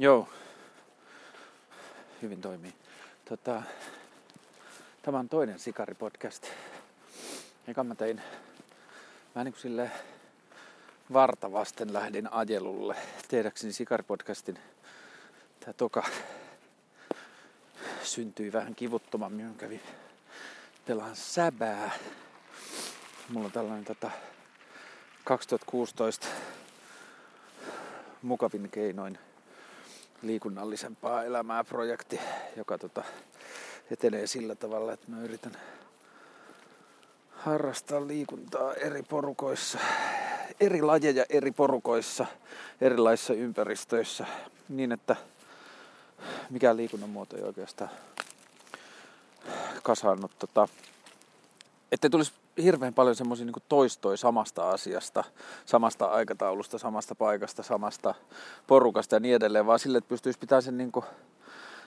Joo. Hyvin toimii. Tota, tämä on toinen Sikari-podcast. Eka mä tein vähän niin kuin sille varta vasten lähdin ajelulle tehdäkseni Sikari-podcastin. Tämä toka syntyi vähän kivuttomammin. Mä kävin pelaan säbää. Mulla on tällainen tota, 2016 mukavin keinoin liikunnallisempaa elämää projekti, joka tota, etenee sillä tavalla, että mä yritän harrastaa liikuntaa eri porukoissa, eri lajeja eri porukoissa, erilaisissa ympäristöissä, niin että mikään liikunnan muoto ei oikeastaan kasannut. Tota, ettei tulisi hirveän paljon semmoisia niin toistoi samasta asiasta, samasta aikataulusta, samasta paikasta, samasta porukasta ja niin edelleen, vaan sille, että pystyisi pitämään sen niin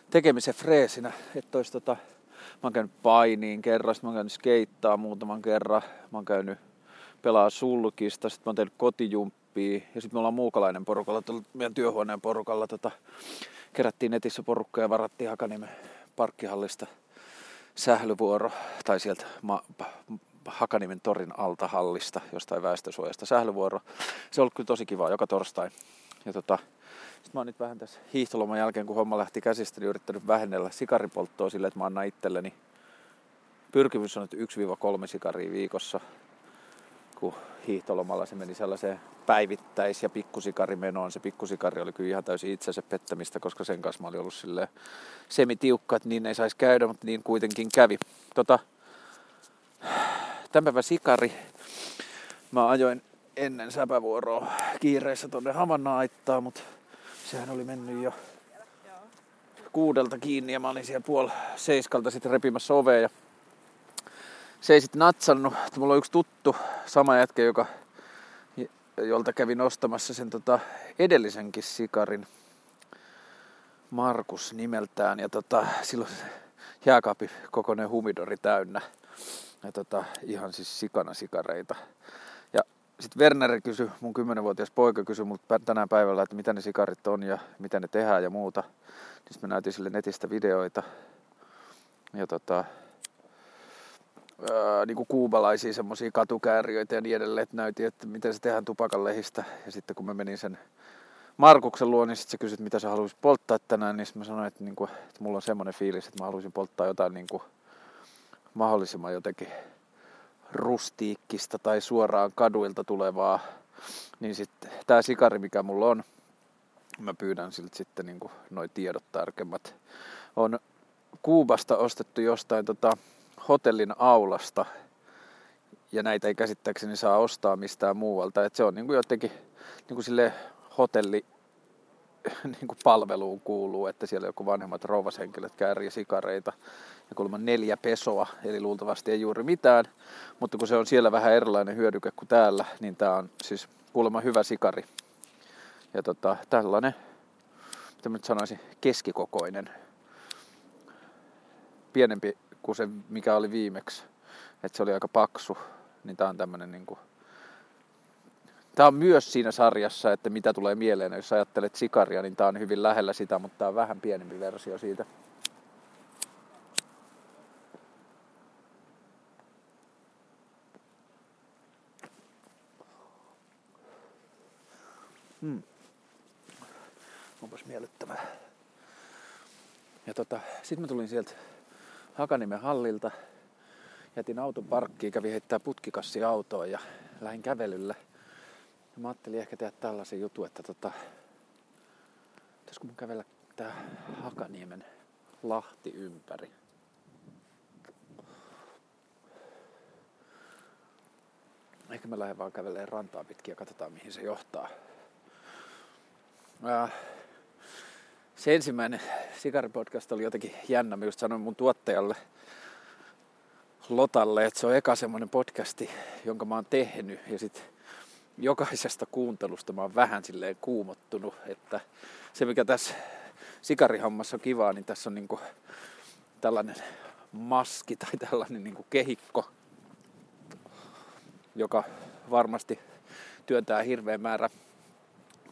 tekemisen freesinä, että olisi tota, mä oon käynyt painiin kerran, mä oon käynyt skeittaa muutaman kerran, mä oon käynyt pelaa sulkista, sitten mä oon tehnyt kotijumppia ja sitten me ollaan muukalainen porukalla, meidän työhuoneen porukalla tota, kerättiin netissä porukkaa ja varattiin Hakaniemen parkkihallista sählyvuoro, tai sieltä ma- Hakanimen torin alta hallista, jostain väestösuojasta sählyvuoro. Se on ollut kyllä tosi kiva joka torstai. Ja tota, sit mä oon nyt vähän tässä hiihtoloman jälkeen, kun homma lähti käsistä, niin yrittänyt vähennellä sikaripolttoa sille, että mä annan itselleni pyrkimys on, että 1-3 sikaria viikossa, kun hiihtolomalla se meni sellaiseen päivittäis- ja pikkusikarimenoon. Se pikkusikari oli kyllä ihan täysin itsensä pettämistä, koska sen kanssa mä olin ollut silleen semitiukka, että niin ei saisi käydä, mutta niin kuitenkin kävi. Tota, tämän päivän sikari. Mä ajoin ennen säpävuoroa kiireessä tonne Havannaittaa, mutta sehän oli mennyt jo kuudelta kiinni ja mä olin siellä puol seiskalta sitten repimässä ovea ja se ei sitten natsannut. Mulla on yksi tuttu sama jätkä, joka, jolta kävin ostamassa sen tota edellisenkin sikarin. Markus nimeltään ja tota, silloin jääkaapi kokoinen humidori täynnä ja tota, ihan siis sikana sikareita. Ja sitten Werner kysyi, mun kymmenenvuotias poika kysyi multa tänään päivällä, että mitä ne sikarit on ja mitä ne tehdään ja muuta. Niin mä näytin sille netistä videoita. Ja tota, ää, niin kuin kuubalaisia semmoisia katukääriöitä ja niin edelleen, että näytin, että miten se tehdään tupakan lehistä. Ja sitten kun mä menin sen Markuksen luo, niin sitten se kysyi, että mitä sä haluaisit polttaa tänään, niin mä sanoin, että, niin kuin, että mulla on semmoinen fiilis, että mä haluaisin polttaa jotain niin kuin, mahdollisimman jotenkin rustiikkista tai suoraan kaduilta tulevaa, niin sitten tämä sikari, mikä mulla on, mä pyydän siltä sitten niin noin tiedot tarkemmat, on Kuubasta ostettu jostain tota, hotellin aulasta, ja näitä ei käsittääkseni saa ostaa mistään muualta. Et se on niin kuin jotenkin niin kuin sille hotelli niin kuin palveluun kuuluu, että siellä joku vanhemmat rouvashenkilöt käärii sikareita ja kuulemma neljä pesoa, eli luultavasti ei juuri mitään, mutta kun se on siellä vähän erilainen hyödyke kuin täällä, niin tämä on siis kuulemma hyvä sikari. Ja tota, tällainen, mitä mä nyt sanoisin, keskikokoinen, pienempi kuin se, mikä oli viimeksi, että se oli aika paksu, niin tämä on tämmöinen niin kuin Tämä on myös siinä sarjassa, että mitä tulee mieleen, jos ajattelet sikaria, niin tämä on hyvin lähellä sitä, mutta tämä on vähän pienempi versio siitä. Hmm. Onpas miellyttävää. Ja tota, sitten mä tulin sieltä Hakanimen hallilta, jätin auton parkkiin, kävin heittää putkikassi autoon ja lähdin kävelyllä – ja mä ajattelin ehkä tehdä tällaisen jutun, että tota, pitäisikö mun kävellä tää Hakaniemen Lahti ympäri. Ehkä mä lähden vaan kävelemään rantaa pitkin ja katsotaan mihin se johtaa. Ää, se ensimmäinen sikaripodcast oli jotenkin jännä. Mä just sanoin mun tuottajalle Lotalle, että se on eka semmonen podcasti, jonka mä oon tehnyt. Ja sitten jokaisesta kuuntelusta mä oon vähän silleen kuumottunut, että se mikä tässä sikarihommassa on kivaa, niin tässä on niinku tällainen maski tai tällainen niinku kehikko, joka varmasti työntää hirveän määrä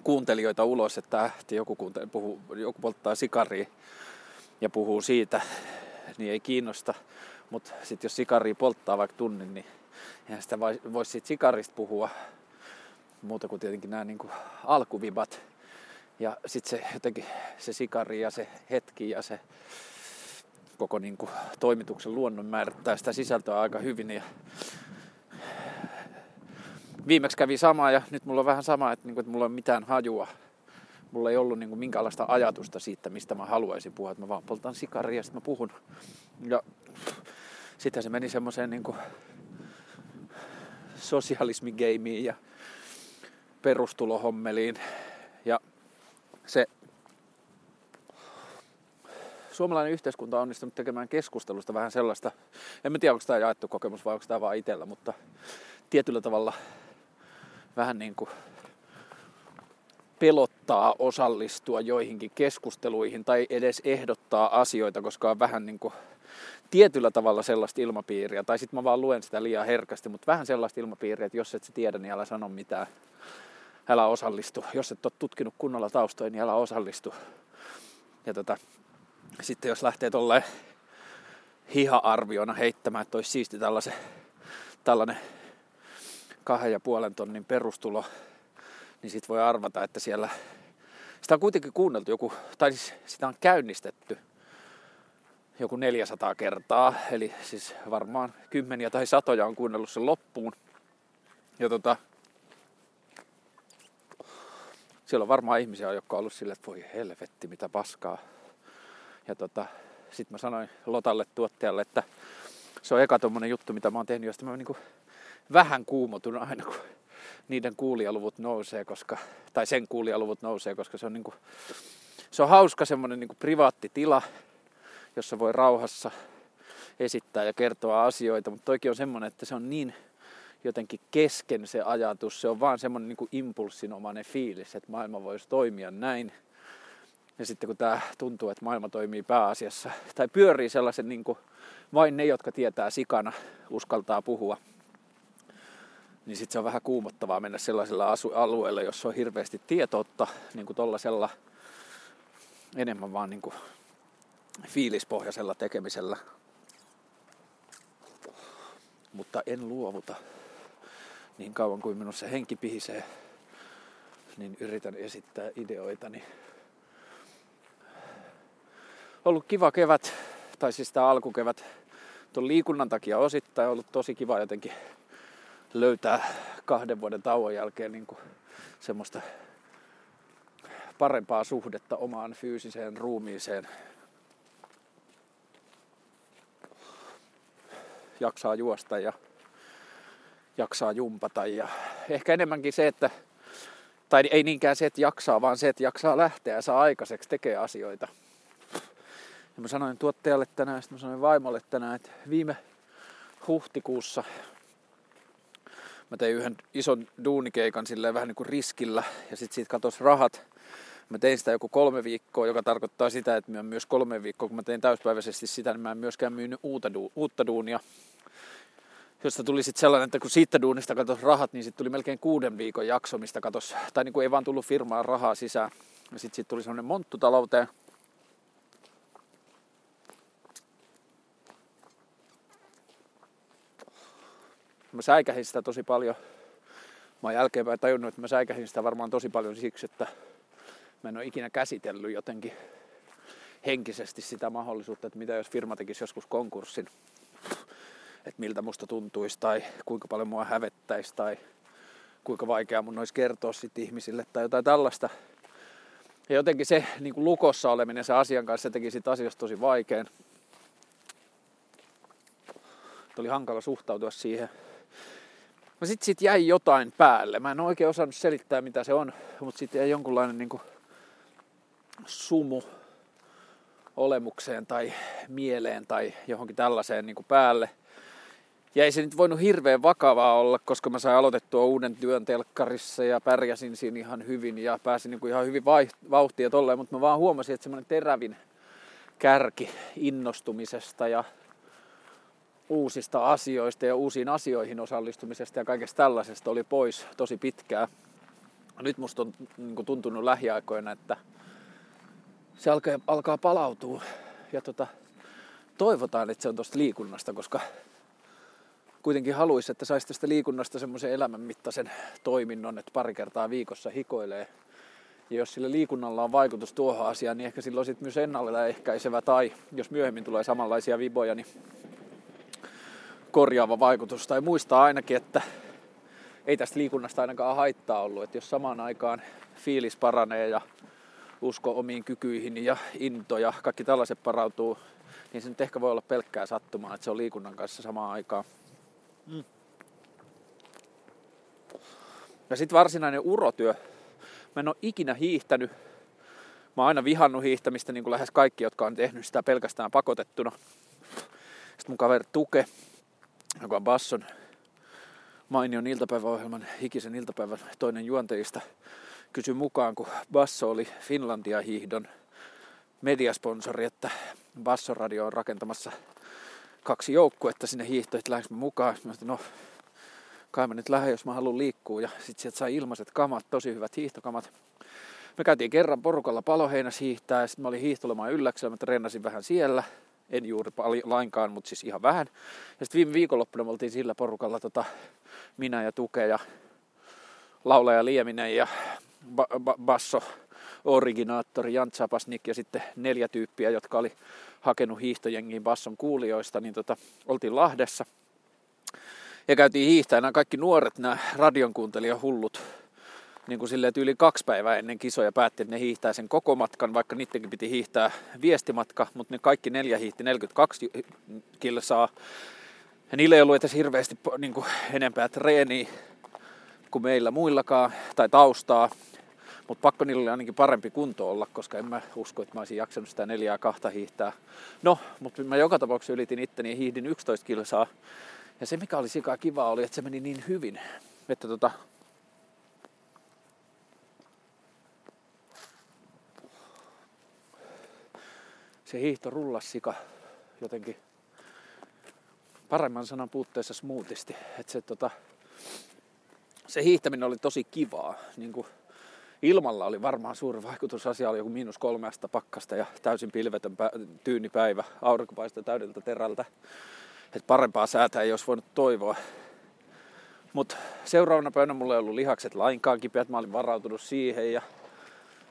kuuntelijoita ulos, että joku, puhuu, joku polttaa sikaria ja puhuu siitä, niin ei kiinnosta. Mutta sitten jos sikari polttaa vaikka tunnin, niin eihän sitä voisi siitä sikarista puhua muuta kuin tietenkin nämä niin kuin alkuvibat. Ja sitten se jotenkin se sikari ja se hetki ja se koko niin kuin, toimituksen luonnon määrittää sitä sisältöä aika hyvin. Ja viimeksi kävi sama ja nyt mulla on vähän sama, että, niin kuin, että mulla ei ole mitään hajua. Mulla ei ollut niin kuin, minkäänlaista ajatusta siitä, mistä mä haluaisin puhua. Että mä vaan poltan sikaria ja sitten mä puhun. Ja sitten se meni semmoiseen niin sosialismigeimiin ja perustulohommeliin. Ja se suomalainen yhteiskunta on onnistunut tekemään keskustelusta vähän sellaista, en tiedä onko tämä jaettu kokemus vai onko tämä vaan itsellä, mutta tietyllä tavalla vähän niin kuin pelottaa osallistua joihinkin keskusteluihin tai edes ehdottaa asioita, koska on vähän niin kuin tietyllä tavalla sellaista ilmapiiriä, tai sitten mä vaan luen sitä liian herkästi, mutta vähän sellaista ilmapiiriä, että jos et sä tiedä, niin älä sano mitään, älä osallistu. Jos et ole tutkinut kunnolla taustoja, niin älä osallistu. Ja tota, sitten jos lähtee tolleen hiha-arviona heittämään, että olisi siisti tällaisen, tällainen kahden ja puolen tonnin perustulo, niin sitten voi arvata, että siellä sitä on kuitenkin kuunneltu joku, tai siis sitä on käynnistetty joku 400 kertaa, eli siis varmaan kymmeniä tai satoja on kuunnellut sen loppuun. Ja tota, siellä on varmaan ihmisiä, jotka on ollut silleen, että voi helvetti, mitä paskaa. Ja tota, sitten mä sanoin Lotalle tuottajalle, että se on eka tommonen juttu, mitä mä oon tehnyt, josta mä niinku vähän kuumotun aina, kun niiden kuulijaluvut nousee, koska, tai sen kuulijaluvut nousee, koska se on, niinku, se on hauska semmoinen niinku privaatti tila, jossa voi rauhassa esittää ja kertoa asioita, mutta toikin on semmoinen, että se on niin jotenkin kesken se ajatus, se on vaan semmoinen niin impulssinomainen fiilis, että maailma voisi toimia näin. Ja sitten kun tämä tuntuu, että maailma toimii pääasiassa, tai pyörii sellaisen niin kuin vain ne, jotka tietää sikana, uskaltaa puhua, niin sitten se on vähän kuumottavaa mennä sellaisella alueella, jossa on hirveästi tietoutta, niin kuin tollasella enemmän vaan niin kuin fiilispohjaisella tekemisellä. Mutta en luovuta. Niin kauan kuin minussa henki pihisee, niin yritän esittää ideoitani. Ollut kiva kevät, tai siis tämä alkukevät, tuon liikunnan takia osittain ollut tosi kiva jotenkin löytää kahden vuoden tauon jälkeen niin kuin semmoista parempaa suhdetta omaan fyysiseen ruumiiseen. Jaksaa juosta ja jaksaa jumpata ja ehkä enemmänkin se, että tai ei niinkään se, että jaksaa, vaan se, että jaksaa lähteä ja saa aikaiseksi tekee asioita. Ja mä sanoin tuottajalle tänään, sitten mä sanoin vaimolle tänään, että viime huhtikuussa mä tein yhden ison duunikeikan silleen vähän niin kuin riskillä ja sitten siitä katosi rahat. Mä tein sitä joku kolme viikkoa, joka tarkoittaa sitä, että mä myös kolme viikkoa, kun mä tein täyspäiväisesti sitä, niin mä en myöskään myynyt uutta, uutta duunia. Josta tuli sitten sellainen, että kun siitä duunista katosi rahat, niin sitten tuli melkein kuuden viikon jakso, mistä katosi, tai niin kuin ei vaan tullut firmaan rahaa sisään. Ja sitten siitä tuli sellainen monttu talouteen. Mä säikähin sitä tosi paljon. Mä oon jälkeenpäin tajunnut, että mä säikähin sitä varmaan tosi paljon siksi, että mä en ole ikinä käsitellyt jotenkin henkisesti sitä mahdollisuutta, että mitä jos firma tekisi joskus konkurssin, että miltä musta tuntuisi tai kuinka paljon mua hävettäisi tai kuinka vaikea mun olisi kertoa sitten ihmisille tai jotain tällaista. Ja jotenkin se niin kuin lukossa oleminen se asian kanssa se teki siitä asiasta tosi vaikean. Oli hankala suhtautua siihen. No sit sit jäi jotain päälle. Mä en oikein osannut selittää mitä se on, mutta sitten jäi jonkunlainen niin kuin sumu olemukseen tai mieleen tai johonkin tällaiseen niin kuin päälle. Ja ei se nyt voinut hirveän vakavaa olla, koska mä sain aloitettua uuden työn telkkarissa ja pärjäsin siinä ihan hyvin ja pääsin niin kuin ihan hyvin vauhtia tolleen, mutta mä vaan huomasin, että semmoinen terävin kärki innostumisesta ja uusista asioista ja uusiin asioihin osallistumisesta ja kaikesta tällaisesta oli pois tosi pitkään. nyt musta on niin tuntunut lähiaikoina, että se alkaa, alkaa palautua. Ja tota, toivotaan, että se on tuosta liikunnasta, koska kuitenkin haluaisi, että saisi tästä liikunnasta semmoisen elämänmittaisen toiminnon, että pari kertaa viikossa hikoilee. Ja jos sillä liikunnalla on vaikutus tuohon asiaan, niin ehkä silloin sitten myös ennaltaehkäisevä tai jos myöhemmin tulee samanlaisia viboja, niin korjaava vaikutus. Tai muistaa ainakin, että ei tästä liikunnasta ainakaan haittaa ollut. Että jos samaan aikaan fiilis paranee ja usko omiin kykyihin ja into ja kaikki tällaiset parautuu, niin se nyt ehkä voi olla pelkkää sattumaa, että se on liikunnan kanssa samaan aikaan. Mm. Ja sitten varsinainen urotyö. Mä en ole ikinä hiihtänyt. Mä oon aina vihannut hiihtämistä, niin kuin lähes kaikki, jotka on tehnyt sitä pelkästään pakotettuna. Sitten mun kaveri Tuke, joka on Basson mainion iltapäiväohjelman hikisen iltapäivän toinen juonteista, kysyi mukaan, kun Basso oli Finlandia hiihdon mediasponsori, että Basso Radio on rakentamassa kaksi joukkuetta sinne hiihtoon, että lähdekö mukaan. Mä sanoin, no kai mä nyt lähden, jos mä haluan liikkua. Ja sitten sieltä sai ilmaiset kamat, tosi hyvät hiihtokamat. Me käytiin kerran porukalla paloheinässä hiihtää ja sitten mä olin hiihtolemaan ylläksellä, mä treenasin vähän siellä. En juuri lainkaan, mutta siis ihan vähän. Ja sitten viime viikonloppuna me oltiin sillä porukalla tota, minä ja Tuke ja laulaja Lieminen ja ba- ba- basso originaattori Jan Zapasnik ja sitten neljä tyyppiä, jotka oli hakenut hiihtojengiin basson kuulijoista, niin tota, oltiin Lahdessa. Ja käytiin hiihtämään nämä kaikki nuoret, nämä radion hullut, niin kuin silleen, että yli kaksi päivää ennen kisoja päätti, että ne hiihtää sen koko matkan, vaikka niidenkin piti hiihtää viestimatka, mutta ne kaikki neljä hiihti 42 kilsaa. Ja niillä ei ollut edes hirveästi niin kuin, enempää treeniä kuin meillä muillakaan, tai taustaa. Mutta pakko niillä oli ainakin parempi kunto olla, koska en mä usko, että mä olisin jaksanut sitä neljää kahta hiihtää. No, mutta mä joka tapauksessa ylitin itteni ja hiihdin 11 kilsaa. Ja se mikä oli sikaa kiva oli, että se meni niin hyvin, että tota, se hiihto rullas sika jotenkin paremman sanan puutteessa smoothisti. Että se, tota, se hiihtäminen oli tosi kivaa. Niin kuin ilmalla oli varmaan suuri vaikutus. Asia oli joku miinus kolmeasta pakkasta ja täysin pilvetön pä- tyyni päivä. Aurinko paistoi täydeltä terältä. Että parempaa säätä ei olisi voinut toivoa. Mutta seuraavana päivänä mulla ei ollut lihakset lainkaan kipeät. Mä olin varautunut siihen ja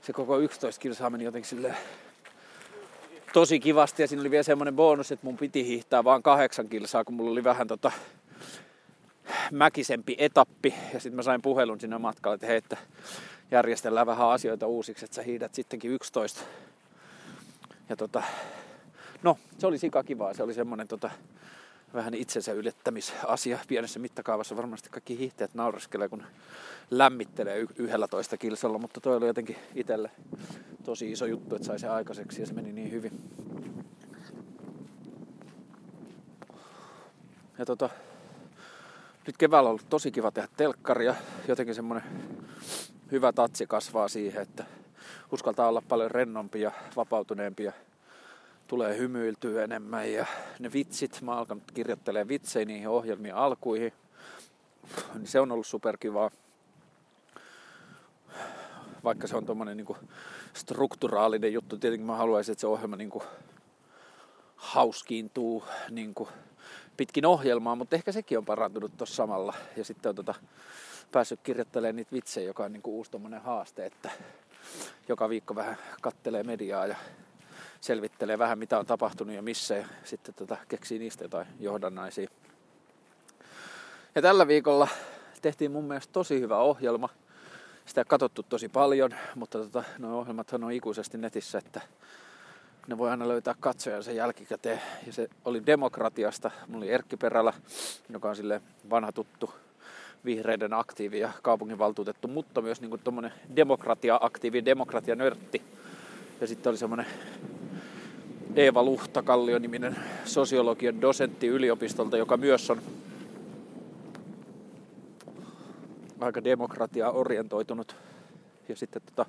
se koko 11 kilsaa meni jotenkin silleen tosi kivasti ja siinä oli vielä semmoinen bonus, että mun piti hiihtää vaan kahdeksan kilsaa, kun mulla oli vähän tota mäkisempi etappi ja sitten mä sain puhelun sinne matkalle, että hei, että järjestellään vähän asioita uusiksi, että sä hiidät sittenkin 11. Ja tota, no, se oli sika kivaa. Se oli semmoinen tota, vähän itsensä ylettämisasia pienessä mittakaavassa. Varmasti kaikki hiihtäjät naureskelee, kun lämmittelee yhdellä toista kilsalla, mutta toi oli jotenkin itselle tosi iso juttu, että sai se aikaiseksi ja se meni niin hyvin. Ja tota, nyt keväällä on ollut tosi kiva tehdä telkkaria. Jotenkin semmonen hyvä tatsi kasvaa siihen, että uskaltaa olla paljon rennompi ja vapautuneempi ja tulee hymyiltyä enemmän ja ne vitsit, mä oon alkanut kirjoittelemaan vitsejä niihin ohjelmien alkuihin, niin se on ollut superkivaa. Vaikka se on tommonen niinku strukturaalinen juttu, tietenkin mä haluaisin, että se ohjelma niinku hauskiintuu niinku pitkin ohjelmaa, mutta ehkä sekin on parantunut tuossa samalla. Ja sitten on tota, päässyt kirjoittelemaan niitä vitsejä, joka on niinku uusi haaste, että joka viikko vähän kattelee mediaa ja selvittelee vähän mitä on tapahtunut ja missä ja sitten tota, keksii niistä jotain johdannaisia. Ja tällä viikolla tehtiin mun mielestä tosi hyvä ohjelma. Sitä on katsottu tosi paljon, mutta tota, nuo ohjelmathan on ikuisesti netissä, että ne voi aina löytää katsojan sen jälkikäteen. Ja se oli demokratiasta. Mulla oli Erkki Perälä, joka on sille vanha tuttu vihreiden aktiivi ja kaupunginvaltuutettu, mutta myös niin kuin demokratia-aktiivi, demokratia-nörtti. Ja sitten oli semmoinen Eeva Luhtakallio-niminen sosiologian dosentti yliopistolta, joka myös on aika demokratia orientoitunut. Ja sitten tota,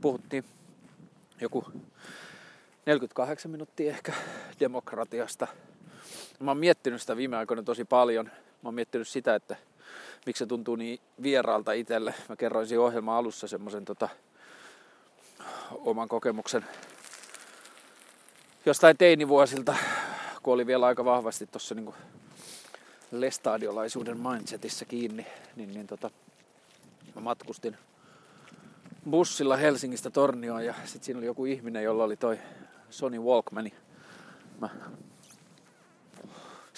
puhuttiin joku 48 minuuttia ehkä demokratiasta. Mä oon miettinyt sitä viime aikoina tosi paljon. Mä oon miettinyt sitä, että miksi se tuntuu niin vieraalta itselle. Mä kerroin siinä ohjelman alussa semmoisen tota, oman kokemuksen jostain teinivuosilta, kun oli vielä aika vahvasti tuossa niin lestadiolaisuuden mindsetissä kiinni, niin, niin tota, mä matkustin bussilla Helsingistä Tornioon ja sitten siinä oli joku ihminen, jolla oli toi Sony Walkmani. Mä...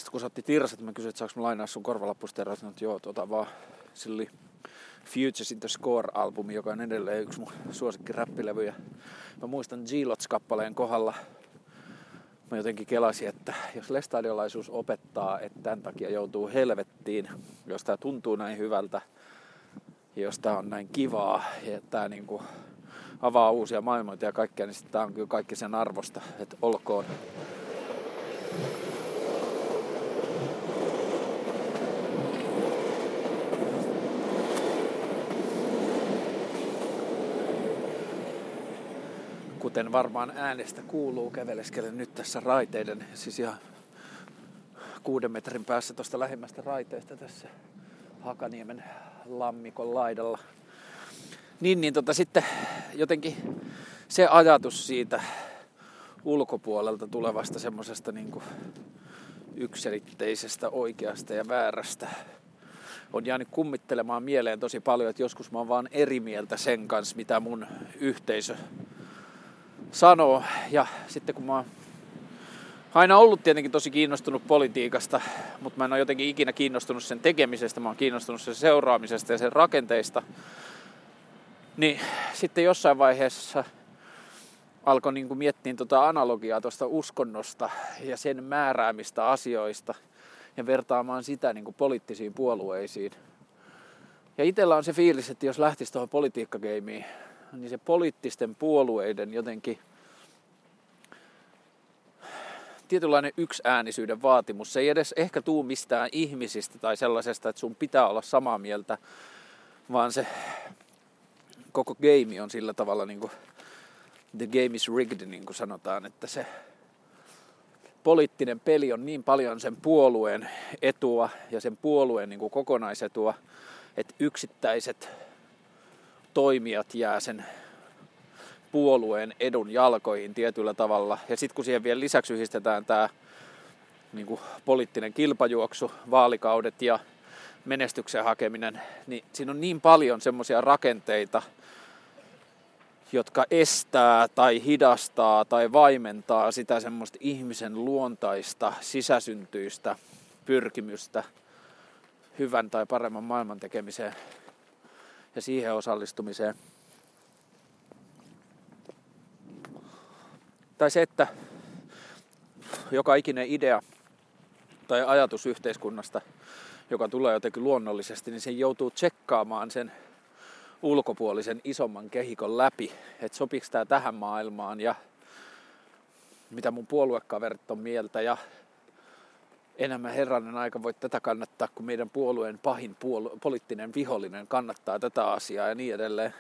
Sitten kun sä otti tirsat, mä kysyin, että saanko mä lainaa sun korvalappusteroa, että joo, tota vaan. Sillä oli Futures in the Score-albumi, joka on edelleen yksi mun suosikkiräppilevyjä. Mä muistan G-Lots-kappaleen kohdalla, mä jotenkin kelasin, että jos lestadiolaisuus opettaa, että tämän takia joutuu helvettiin, jos tää tuntuu näin hyvältä, ja jos tää on näin kivaa, ja tää niinku avaa uusia maailmoita ja kaikkea, niin sitten tää on kyllä kaikki sen arvosta, että olkoon. Kuten varmaan äänestä kuuluu, käveleskelen nyt tässä raiteiden, siis ihan kuuden metrin päässä tuosta lähimmästä raiteesta tässä Hakaniemen lammikon laidalla. Niin, niin tota, sitten jotenkin se ajatus siitä ulkopuolelta tulevasta semmoisesta niin ykselitteisestä oikeasta ja väärästä on jäänyt kummittelemaan mieleen tosi paljon, että joskus mä oon vaan eri mieltä sen kanssa, mitä mun yhteisö sanoo. Ja sitten kun mä oon aina ollut tietenkin tosi kiinnostunut politiikasta, mutta mä en ole jotenkin ikinä kiinnostunut sen tekemisestä, mä oon kiinnostunut sen seuraamisesta ja sen rakenteista. Niin sitten jossain vaiheessa alkoi niin miettiä tuota analogiaa tuosta uskonnosta ja sen määräämistä asioista ja vertaamaan sitä niin kuin poliittisiin puolueisiin. Ja itsellä on se fiilis, että jos lähtisi tuohon politiikkageimiin, niin se poliittisten puolueiden jotenkin tietynlainen yksiäänisyyden vaatimus. Se ei edes ehkä tuu mistään ihmisistä tai sellaisesta, että sun pitää olla samaa mieltä, vaan se koko game on sillä tavalla niin kuin the game is rigged, niin kuin sanotaan, että se poliittinen peli on niin paljon sen puolueen etua ja sen puolueen niin kuin kokonaisetua, että yksittäiset toimijat jää sen puolueen edun jalkoihin tietyllä tavalla. Ja sitten kun siihen vielä lisäksi yhdistetään tämä niin poliittinen kilpajuoksu, vaalikaudet ja menestyksen hakeminen, niin siinä on niin paljon semmoisia rakenteita, jotka estää tai hidastaa tai vaimentaa sitä semmoista ihmisen luontaista, sisäsyntyistä pyrkimystä hyvän tai paremman maailman tekemiseen ja siihen osallistumiseen. Tai se, että joka ikinen idea tai ajatus yhteiskunnasta, joka tulee jotenkin luonnollisesti, niin se joutuu tsekkaamaan sen ulkopuolisen isomman kehikon läpi, että sopiiko tämä tähän maailmaan ja mitä mun puoluekaverit on mieltä ja enemmän herranen aika voi tätä kannattaa, kun meidän puolueen pahin puolu- poliittinen vihollinen kannattaa tätä asiaa ja niin edelleen.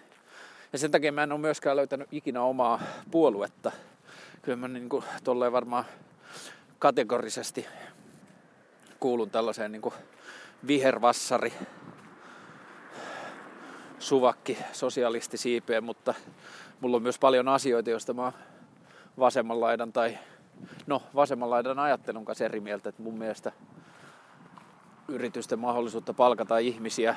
Ja sen takia mä en ole myöskään löytänyt ikinä omaa puoluetta. Kyllä mä niin kuin, tolleen varmaan kategorisesti kuulun tällaiseen niin kuin vihervassari suvakki sosialisti siipeen, mutta mulla on myös paljon asioita, joista mä vasemman laidan tai no vasemman laidan ajattelun kanssa eri mieltä, että mun mielestä yritysten mahdollisuutta palkata ihmisiä,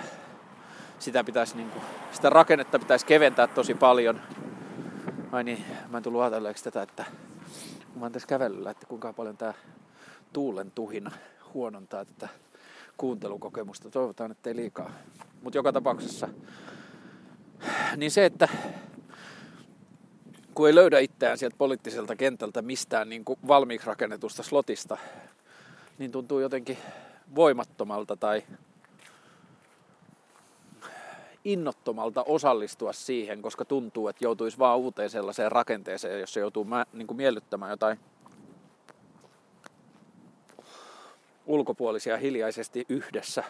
sitä, pitäisi, niin kuin, sitä rakennetta pitäisi keventää tosi paljon. Ai niin, mä en tullut ajatelleeksi tätä, että kun mä oon tässä kävelyllä, että kuinka paljon tää tuulen tuhina huonontaa tätä kuuntelukokemusta. Toivotaan, että ei liikaa. Mutta joka tapauksessa, niin se, että kun ei löydä itseään sieltä poliittiselta kentältä mistään niin kuin valmiiksi rakennetusta slotista, niin tuntuu jotenkin voimattomalta tai innottomalta osallistua siihen, koska tuntuu, että joutuisi vaan uuteen sellaiseen rakenteeseen, jossa joutuu mä, niin kuin miellyttämään jotain ulkopuolisia hiljaisesti yhdessä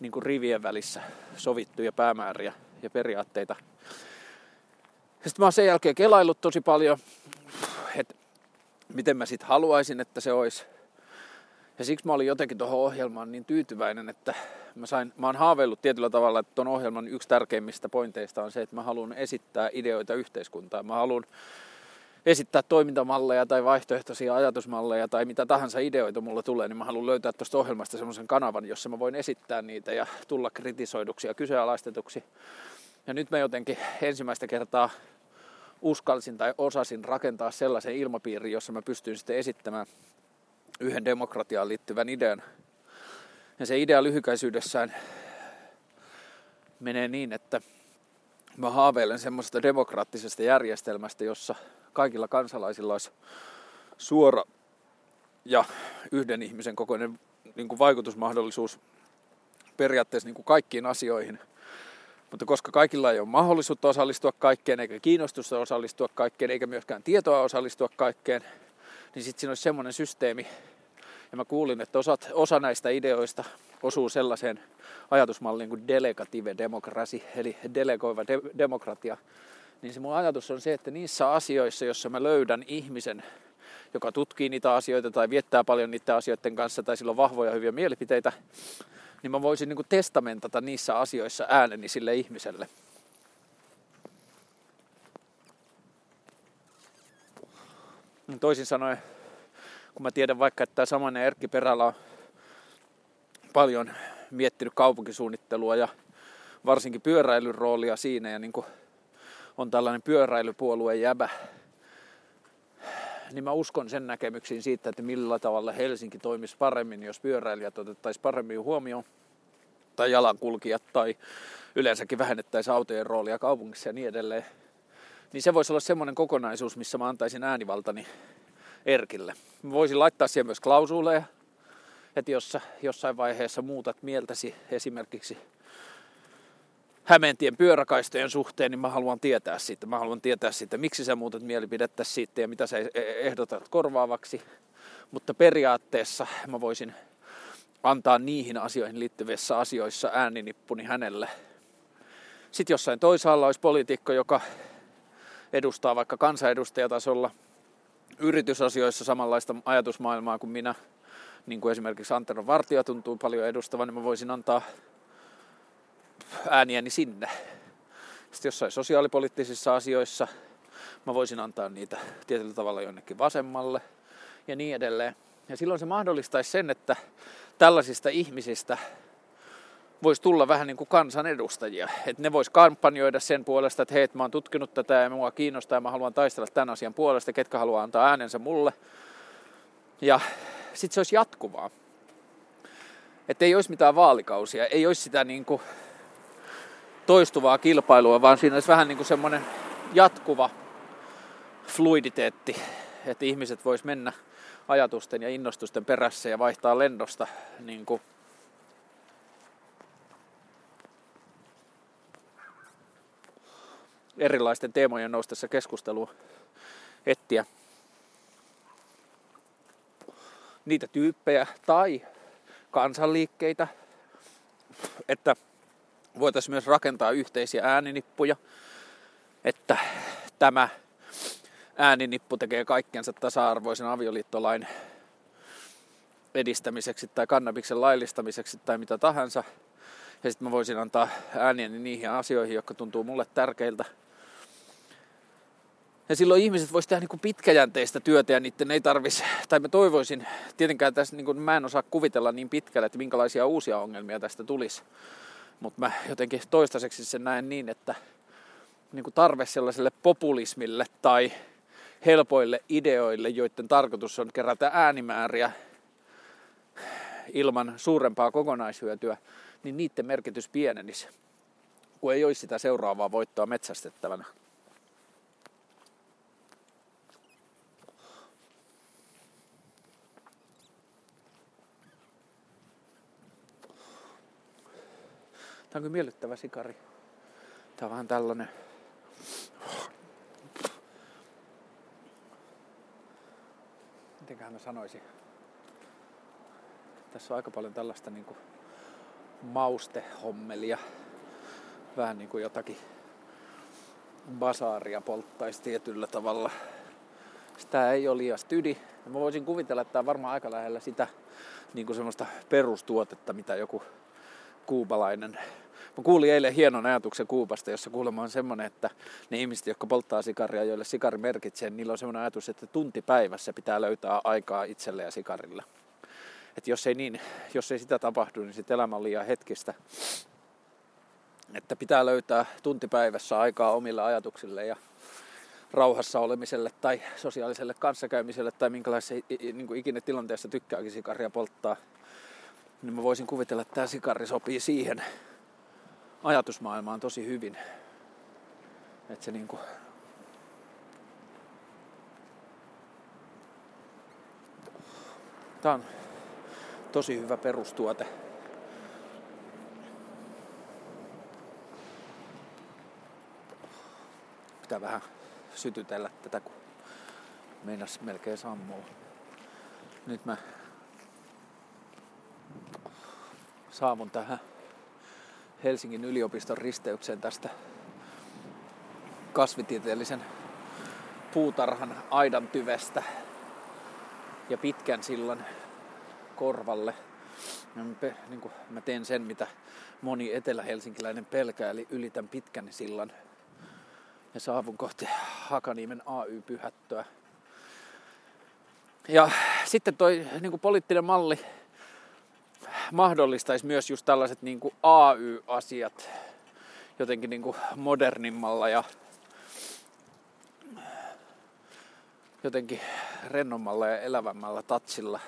niin kuin rivien välissä sovittuja päämääriä ja periaatteita. Sitten mä oon sen jälkeen kelaillut tosi paljon, että miten mä sit haluaisin, että se olisi. Ja siksi mä olin jotenkin tuohon ohjelmaan niin tyytyväinen, että mä, sain, mä oon haaveillut tietyllä tavalla, että ton ohjelman yksi tärkeimmistä pointeista on se, että mä haluan esittää ideoita yhteiskuntaan. Mä haluan esittää toimintamalleja tai vaihtoehtoisia ajatusmalleja tai mitä tahansa ideoita mulla tulee, niin mä haluan löytää tuosta ohjelmasta semmoisen kanavan, jossa mä voin esittää niitä ja tulla kritisoiduksi ja kyseenalaistetuksi. Ja nyt mä jotenkin ensimmäistä kertaa uskalsin tai osasin rakentaa sellaisen ilmapiirin, jossa mä pystyn sitten esittämään yhden demokratiaan liittyvän idean. Ja se idea lyhykäisyydessään menee niin, että mä haaveilen semmoisesta demokraattisesta järjestelmästä, jossa kaikilla kansalaisilla olisi suora ja yhden ihmisen kokoinen niin kuin vaikutusmahdollisuus periaatteessa niin kuin kaikkiin asioihin. Mutta koska kaikilla ei ole mahdollisuutta osallistua kaikkeen, eikä kiinnostusta osallistua kaikkeen, eikä myöskään tietoa osallistua kaikkeen, niin sitten siinä olisi semmoinen systeemi. Ja mä kuulin, että osat, osa näistä ideoista osuu sellaiseen ajatusmalliin kuin delegative demokrasi, eli delegoiva de- demokratia, niin se mun ajatus on se, että niissä asioissa, joissa mä löydän ihmisen, joka tutkii niitä asioita tai viettää paljon niiden asioiden kanssa tai sillä on vahvoja hyviä mielipiteitä, niin mä voisin niin kuin testamentata niissä asioissa ääneni sille ihmiselle. Toisin sanoen, kun mä tiedän vaikka, että tämä samainen Erkki Perälä on paljon miettinyt kaupunkisuunnittelua ja varsinkin pyöräilyn roolia siinä ja niin kuin on tällainen pyöräilypuolueen jäbä, niin mä uskon sen näkemyksiin siitä, että millä tavalla Helsinki toimisi paremmin, jos pyöräilijät otettaisiin paremmin huomioon, tai jalankulkijat, tai yleensäkin vähennettäisiin autojen roolia kaupungissa ja niin edelleen. Niin se voisi olla semmoinen kokonaisuus, missä mä antaisin äänivaltani Erkille. Mä voisin laittaa siihen myös klausuuleja, että jos jossain vaiheessa muutat mieltäsi esimerkiksi Hämeentien pyöräkaistojen suhteen, niin mä haluan tietää siitä. Mä haluan tietää siitä, miksi sä muutat mielipidettä siitä ja mitä sä e- e- ehdotat korvaavaksi. Mutta periaatteessa mä voisin antaa niihin asioihin liittyvissä asioissa ääninippuni hänelle. Sitten jossain toisaalla olisi poliitikko, joka edustaa vaikka kansanedustajatasolla yritysasioissa samanlaista ajatusmaailmaa kuin minä, niin kuin esimerkiksi Antero Vartija tuntuu paljon edustavan, niin mä voisin antaa ääniäni sinne. Sitten jossain sosiaalipoliittisissa asioissa mä voisin antaa niitä tietyllä tavalla jonnekin vasemmalle ja niin edelleen. Ja silloin se mahdollistaisi sen, että tällaisista ihmisistä voisi tulla vähän niin kuin kansanedustajia. Että ne vois kampanjoida sen puolesta, että hei, mä oon tutkinut tätä ja mua kiinnostaa ja mä haluan taistella tämän asian puolesta, ketkä haluaa antaa äänensä mulle. Ja sitten se olisi jatkuvaa. Että ei olisi mitään vaalikausia, ei olisi sitä niin kuin toistuvaa kilpailua, vaan siinä olisi vähän niin kuin semmoinen jatkuva fluiditeetti, että ihmiset vois mennä ajatusten ja innostusten perässä ja vaihtaa lennosta niin kuin. Erilaisten teemojen noustessa keskustelua etsiä. Niitä tyyppejä tai kansanliikkeitä, että voitaisiin myös rakentaa yhteisiä ääninippuja, että tämä ääninippu tekee kaikkensa tasa-arvoisen avioliittolain edistämiseksi tai kannabiksen laillistamiseksi tai mitä tahansa. Ja sitten mä voisin antaa ääniäni niihin asioihin, jotka tuntuu mulle tärkeiltä. Ja silloin ihmiset voisivat tehdä niin pitkäjänteistä työtä ja niiden ei tarvisi, tai mä toivoisin, tietenkään tässä niin mä en osaa kuvitella niin pitkälle, että minkälaisia uusia ongelmia tästä tulisi. Mutta mä jotenkin toistaiseksi sen näen niin, että niin kuin tarve sellaiselle populismille tai helpoille ideoille, joiden tarkoitus on kerätä äänimääriä ilman suurempaa kokonaishyötyä, niin niiden merkitys pienenisi, kun ei olisi sitä seuraavaa voittoa metsästettävänä. Tämä on kyllä miellyttävä sikari. Tämä on vähän tällainen... Mitenköhän mä sanoisin? Tässä on aika paljon tällaista niin kuin maustehommelia. Vähän niin kuin jotakin basaaria polttaisi tietyllä tavalla. Sitä ei ole liian stydi. Mä voisin kuvitella, että tämä on varmaan aika lähellä sitä niin kuin semmoista perustuotetta, mitä joku kuubalainen. Mä kuulin eilen hienon ajatuksen Kuubasta, jossa kuulemma on semmoinen, että ne ihmiset, jotka polttaa sikaria, joille sikari merkitsee, niillä on semmoinen ajatus, että tunti päivässä pitää löytää aikaa itselle ja sikarille. Että jos ei, niin, jos ei sitä tapahdu, niin sitten elämä on liian hetkistä. Että pitää löytää tunti päivässä aikaa omille ajatuksille ja rauhassa olemiselle tai sosiaaliselle kanssakäymiselle tai minkälaisessa niin kuin ikinä tilanteessa tykkääkin sikaria polttaa, niin mä voisin kuvitella, että tämä sikari sopii siihen ajatusmaailmaan tosi hyvin. Että se niin kuin Tämä on tosi hyvä perustuote. Pitää vähän sytytellä tätä, kun meinas melkein sammuu. Nyt mä saavun tähän Helsingin yliopiston risteykseen tästä kasvitieteellisen puutarhan aidan tyvestä ja pitkän sillan korvalle. Niin kuin mä teen sen, mitä moni etelä-helsinkiläinen pelkää, eli ylitän pitkän sillan ja saavun kohti Hakaniemen AY-pyhättöä. Ja sitten toi niin kuin poliittinen malli mahdollistaisi myös just tällaiset niin kuin AY-asiat jotenkin niin kuin modernimmalla ja jotenkin rennommalla ja elävämmällä tatsilla.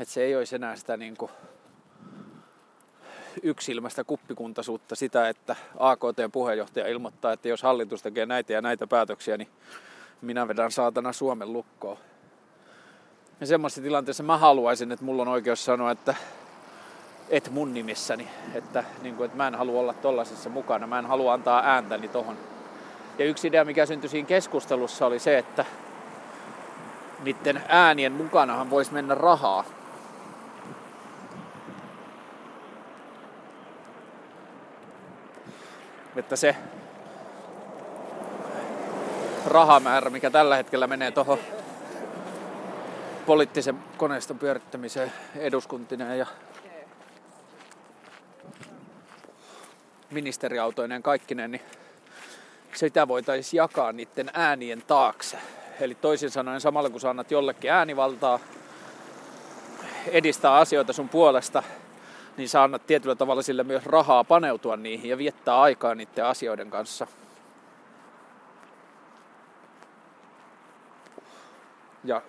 Että se ei olisi enää sitä niin kuin yksilmästä kuppikuntaisuutta sitä, että AKT-puheenjohtaja ilmoittaa, että jos hallitus tekee näitä ja näitä päätöksiä, niin minä vedän saatana Suomen lukkoon. Ja semmoisessa tilanteessa mä haluaisin, että mulla on oikeus sanoa, että et mun nimissäni, että, niin kuin, että mä en halua olla tollasessa mukana, mä en halua antaa ääntäni tohon. Ja yksi idea, mikä syntyi siinä keskustelussa, oli se, että niiden äänien mukanahan voisi mennä rahaa. Että se rahamäärä, mikä tällä hetkellä menee tuohon poliittisen koneiston pyörittämiseen eduskuntineen ja ministeriautoineen kaikkineen, niin sitä voitaisiin jakaa niiden äänien taakse. Eli toisin sanoen samalla kun sä annat jollekin äänivaltaa edistää asioita sun puolesta, niin sä annat tietyllä tavalla sille myös rahaa paneutua niihin ja viettää aikaa niiden asioiden kanssa. Ja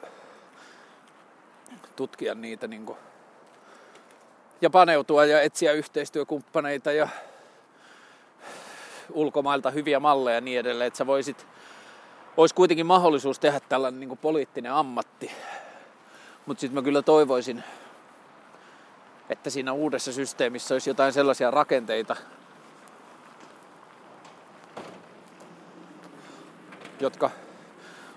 tutkia niitä niin kuin, ja paneutua ja etsiä yhteistyökumppaneita ja ulkomailta hyviä malleja ja niin edelleen, että sä voisit, olisi kuitenkin mahdollisuus tehdä tällainen niin poliittinen ammatti. Mutta sitten mä kyllä toivoisin, että siinä uudessa systeemissä olisi jotain sellaisia rakenteita, jotka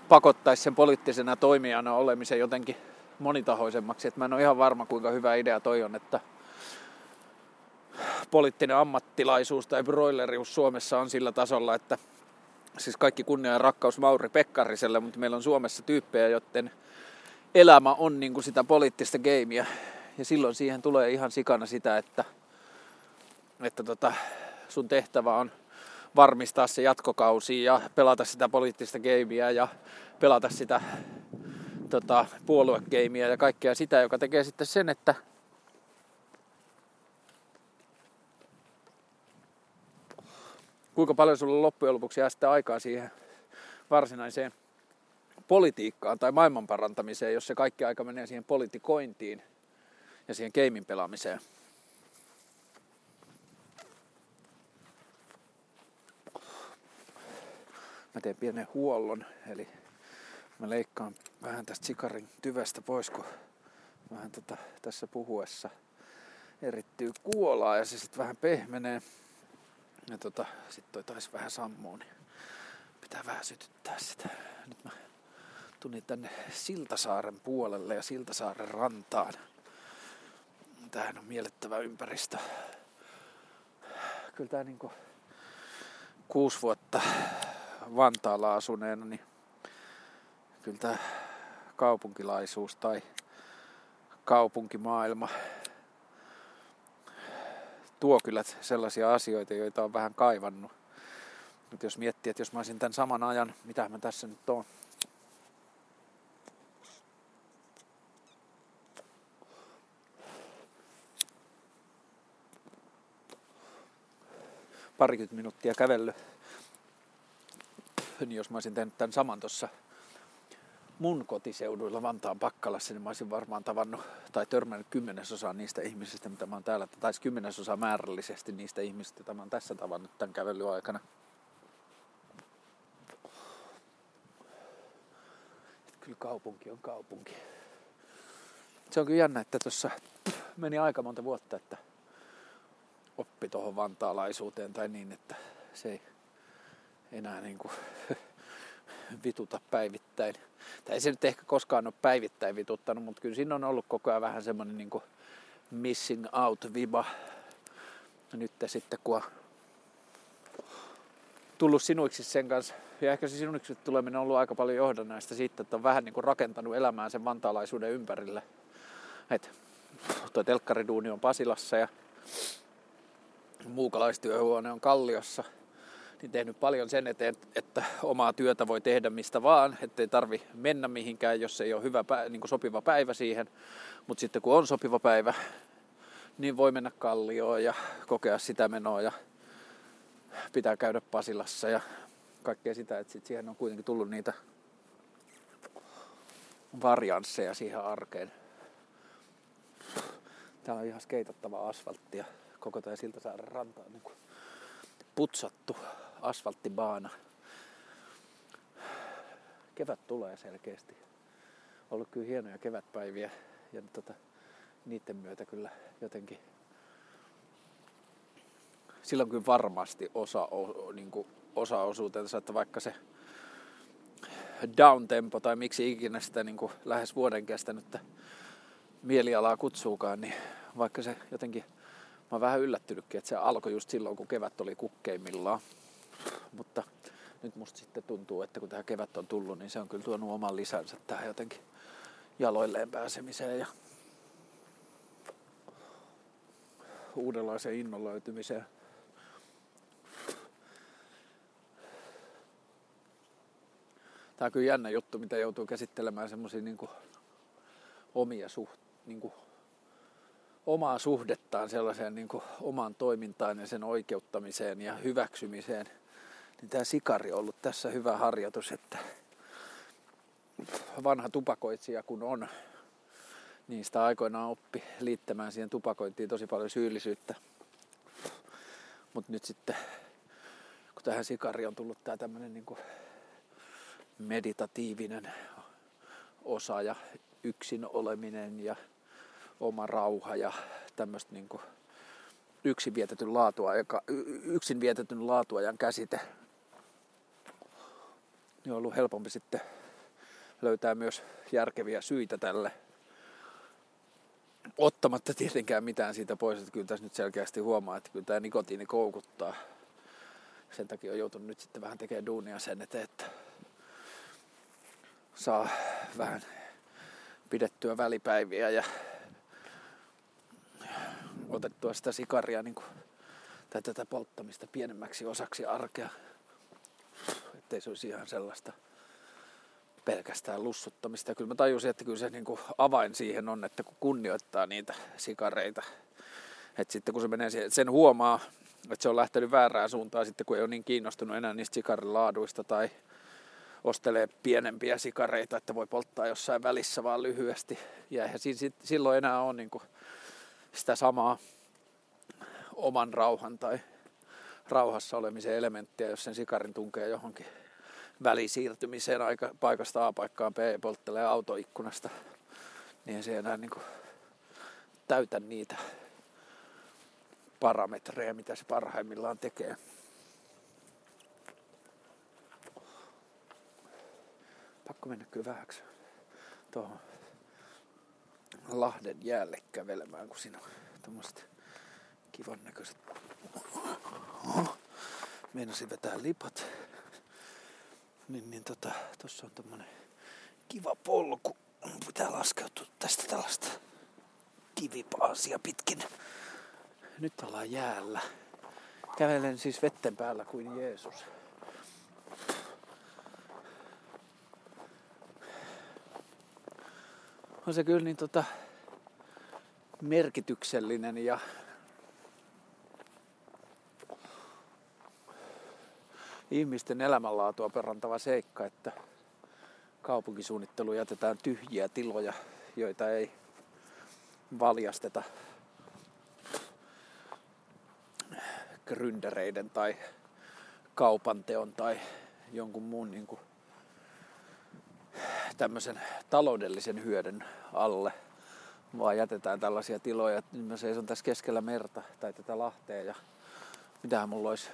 pakottaisi sen poliittisena toimijana olemisen jotenkin monitahoisemmaksi. Et mä en ole ihan varma, kuinka hyvä idea toi on, että poliittinen ammattilaisuus tai broilerius Suomessa on sillä tasolla, että siis kaikki kunnia ja rakkaus Mauri Pekkariselle, mutta meillä on Suomessa tyyppejä, joten elämä on niin kuin sitä poliittista gameia. Ja silloin siihen tulee ihan sikana sitä, että, että tota, sun tehtävä on varmistaa se jatkokausi ja pelata sitä poliittista gameia ja pelata sitä tota, puoluegeimiä ja kaikkea sitä, joka tekee sitten sen, että kuinka paljon sulla loppujen lopuksi jää sitten aikaa siihen varsinaiseen politiikkaan tai maailman parantamiseen, jos se kaikki aika menee siihen politikointiin ja siihen keimin pelaamiseen. Mä teen pienen huollon, eli mä leikkaan vähän tästä sikarin tyvestä pois, kun vähän tota, tässä puhuessa erittyy kuolaa ja se sitten vähän pehmenee. Ja tota, sitten toi taisi vähän sammuu, niin pitää vähän sytyttää sitä. Nyt mä tulin tänne Siltasaaren puolelle ja Siltasaaren rantaan. Tämähän on miellyttävä ympäristö. Kyllä tää niinku kuusi vuotta Vantaalla asuneena, niin kyllä tää kaupunkilaisuus tai kaupunkimaailma tuo kyllä sellaisia asioita, joita on vähän kaivannut. Mutta jos miettii, että jos mä olisin tämän saman ajan, mitä mä tässä nyt oon, parikymmentä minuuttia kävellyt, niin jos mä olisin tehnyt tämän saman tuossa mun kotiseuduilla Vantaan Pakkalassa, niin mä olisin varmaan tavannut tai törmännyt kymmenesosaa niistä ihmisistä, mitä mä oon täällä, tai kymmenesosaa määrällisesti niistä ihmisistä, joita mä oon tässä tavannut tämän kävelyn aikana. kyllä kaupunki on kaupunki. Se on kyllä jännä, että tuossa meni aika monta vuotta, että oppi tuohon vantaalaisuuteen tai niin, että se ei enää niin kuin vituta päivittäin. Tai ei se nyt ehkä koskaan ole päivittäin vituttanut, mutta kyllä siinä on ollut koko ajan vähän semmoinen niin missing out viba. Nyt sitten kun on tullut sinuiksi sen kanssa, ja ehkä se sinuiksi tuleminen on ollut aika paljon johdannaista siitä, että on vähän niin kuin rakentanut elämää sen vantaalaisuuden ympärille. Et tuo telkkariduuni on Pasilassa ja muukalaistyöhuone on Kalliossa – niin tehnyt paljon sen eteen, että omaa työtä voi tehdä mistä vaan, ettei tarvi mennä mihinkään, jos ei ole hyvä, niin kuin sopiva päivä siihen. Mutta sitten kun on sopiva päivä, niin voi mennä kallioon ja kokea sitä menoa ja pitää käydä Pasilassa ja kaikkea sitä, että sit siihen on kuitenkin tullut niitä variansseja siihen arkeen. Täällä on ihan skeitattava asfalttia koko tämä Siltasaaren ranta on niin putsattu asfalttibaana. Kevät tulee selkeästi. Ollut kyllä hienoja kevätpäiviä ja tota, niiden myötä kyllä jotenkin silloin kyllä varmasti osa, o, niin kuin osa osuutensa, että vaikka se downtempo tai miksi ikinä sitä niin kuin lähes vuoden kestänyttä mielialaa kutsuukaan, niin vaikka se jotenkin, mä oon vähän yllättynytkin, että se alkoi just silloin, kun kevät oli kukkeimmillaan mutta nyt musta sitten tuntuu, että kun tämä kevät on tullut, niin se on kyllä tuonut oman lisänsä tähän jotenkin jaloilleen pääsemiseen ja uudenlaiseen innon löytymiseen. Tämä on kyllä jännä juttu, mitä joutuu käsittelemään semmoisia niin omia suht, niin kuin, omaa suhdettaan sellaiseen niin kuin, omaan toimintaan ja sen oikeuttamiseen ja hyväksymiseen – niin tämä sikari on ollut tässä hyvä harjoitus, että vanha tupakoitsija kun on, niin sitä aikoinaan oppi liittämään siihen tupakointiin tosi paljon syyllisyyttä. Mutta nyt sitten, kun tähän sikari on tullut tämä tämmöinen niin meditatiivinen osa ja yksin oleminen ja oma rauha ja tämmöistä niin laatua, yksin vietetyn laatuajan käsite, niin on ollut helpompi sitten löytää myös järkeviä syitä tälle. Ottamatta tietenkään mitään siitä pois, että kyllä tässä nyt selkeästi huomaa, että kyllä tämä nikotiini koukuttaa. Sen takia on joutunut nyt sitten vähän tekemään duunia sen eteen, että saa vähän pidettyä välipäiviä ja otettua sitä sikaria niin kuin, tai tätä polttamista pienemmäksi osaksi arkea ettei se olisi ihan sellaista pelkästään lussuttamista. Ja kyllä mä tajusin, että kyllä se niin kuin avain siihen on, että kun kunnioittaa niitä sikareita, että sitten kun se menee, sen huomaa, että se on lähtenyt väärään suuntaan sitten, kun ei ole niin kiinnostunut enää niistä sikarilaaduista tai ostelee pienempiä sikareita, että voi polttaa jossain välissä vaan lyhyesti. Ja eihän silloin enää ole niin kuin sitä samaa oman rauhan tai rauhassa olemisen elementtiä, jos sen sikarin tunkee johonkin välisiirtymiseen aika, paikasta A paikkaan B polttelee autoikkunasta, niin se ei enää niin kuin täytä niitä parametreja, mitä se parhaimmillaan tekee. Pakko mennä kyllä vähäksi tuohon Lahden jäälle kävelemään, kun siinä on tämmöiset kivan näköiset Meinasin vetää lipat. Niin, niin tota, tossa on tommonen kiva polku. Pitää laskeutua tästä tällaista kivipaasia pitkin. Nyt ollaan jäällä. Kävelen siis vetten päällä kuin Jeesus. On se kyllä niin tota merkityksellinen ja ihmisten elämänlaatua perantava seikka, että kaupunkisuunnittelu jätetään tyhjiä tiloja, joita ei valjasteta gründereiden tai kaupanteon tai jonkun muun niin kuin tämmöisen taloudellisen hyödyn alle, vaan jätetään tällaisia tiloja. Nyt mä seison tässä keskellä merta tai tätä lahtea ja mitähän mulla olisi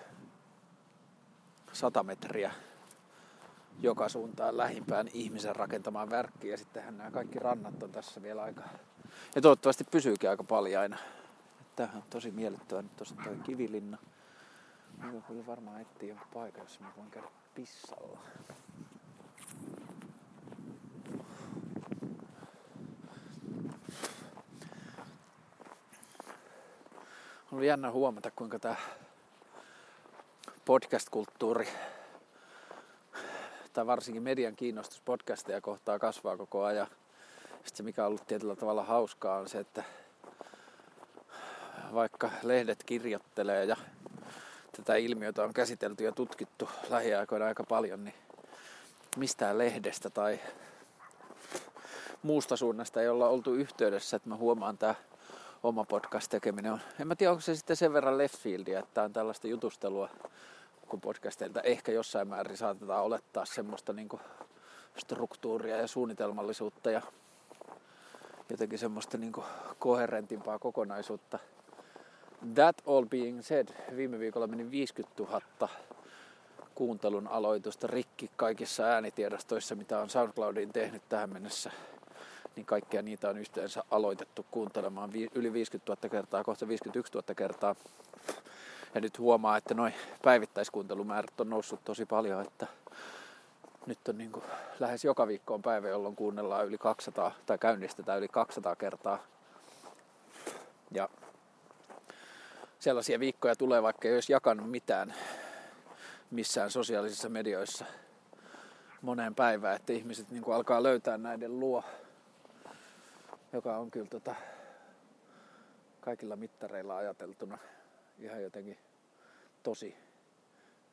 100 metriä joka suuntaan lähimpään ihmisen rakentamaan värkkiä. Ja sittenhän nämä kaikki rannat on tässä vielä aika... Ja toivottavasti pysyykin aika paljaina. Tämähän on tosi miellyttävä nyt tosi toi kivilinna. Mä kyllä varmaan etsiä jonkun paikan, jossa mä voin käydä pissalla. On jännä huomata, kuinka tämä podcast-kulttuuri tai varsinkin median kiinnostus podcasteja kohtaa kasvaa koko ajan. Sitten se, mikä on ollut tietyllä tavalla hauskaa, on se, että vaikka lehdet kirjoittelee ja tätä ilmiötä on käsitelty ja tutkittu lähiaikoina aika paljon, niin mistään lehdestä tai muusta suunnasta ei olla oltu yhteydessä, että mä huomaan tämä oma podcast-tekeminen on. En mä tiedä, onko se sitten sen verran left fieldia, että on tällaista jutustelua, kun podcasteilta ehkä jossain määrin saatetaan olettaa semmoista niin kuin struktuuria ja suunnitelmallisuutta ja jotenkin semmoista niin kuin koherentimpaa kokonaisuutta. That all being said, viime viikolla meni 50 000 kuuntelun aloitusta rikki kaikissa äänitiedostoissa, mitä on SoundCloudiin tehnyt tähän mennessä. Niin kaikkia niitä on yhteensä aloitettu kuuntelemaan yli 50 000 kertaa, kohta 51 000 kertaa. Ja nyt huomaa, että noin päivittäiskuuntelumäärät on noussut tosi paljon, että nyt on niin kuin lähes joka viikko on päivä, jolloin kuunnellaan yli 200 tai käynnistetään yli 200 kertaa. Ja sellaisia viikkoja tulee, vaikka ei olisi jakanut mitään missään sosiaalisissa medioissa moneen päivään, että ihmiset niin kuin alkaa löytää näiden luo, joka on kyllä tota, kaikilla mittareilla ajateltuna ihan jotenkin tosi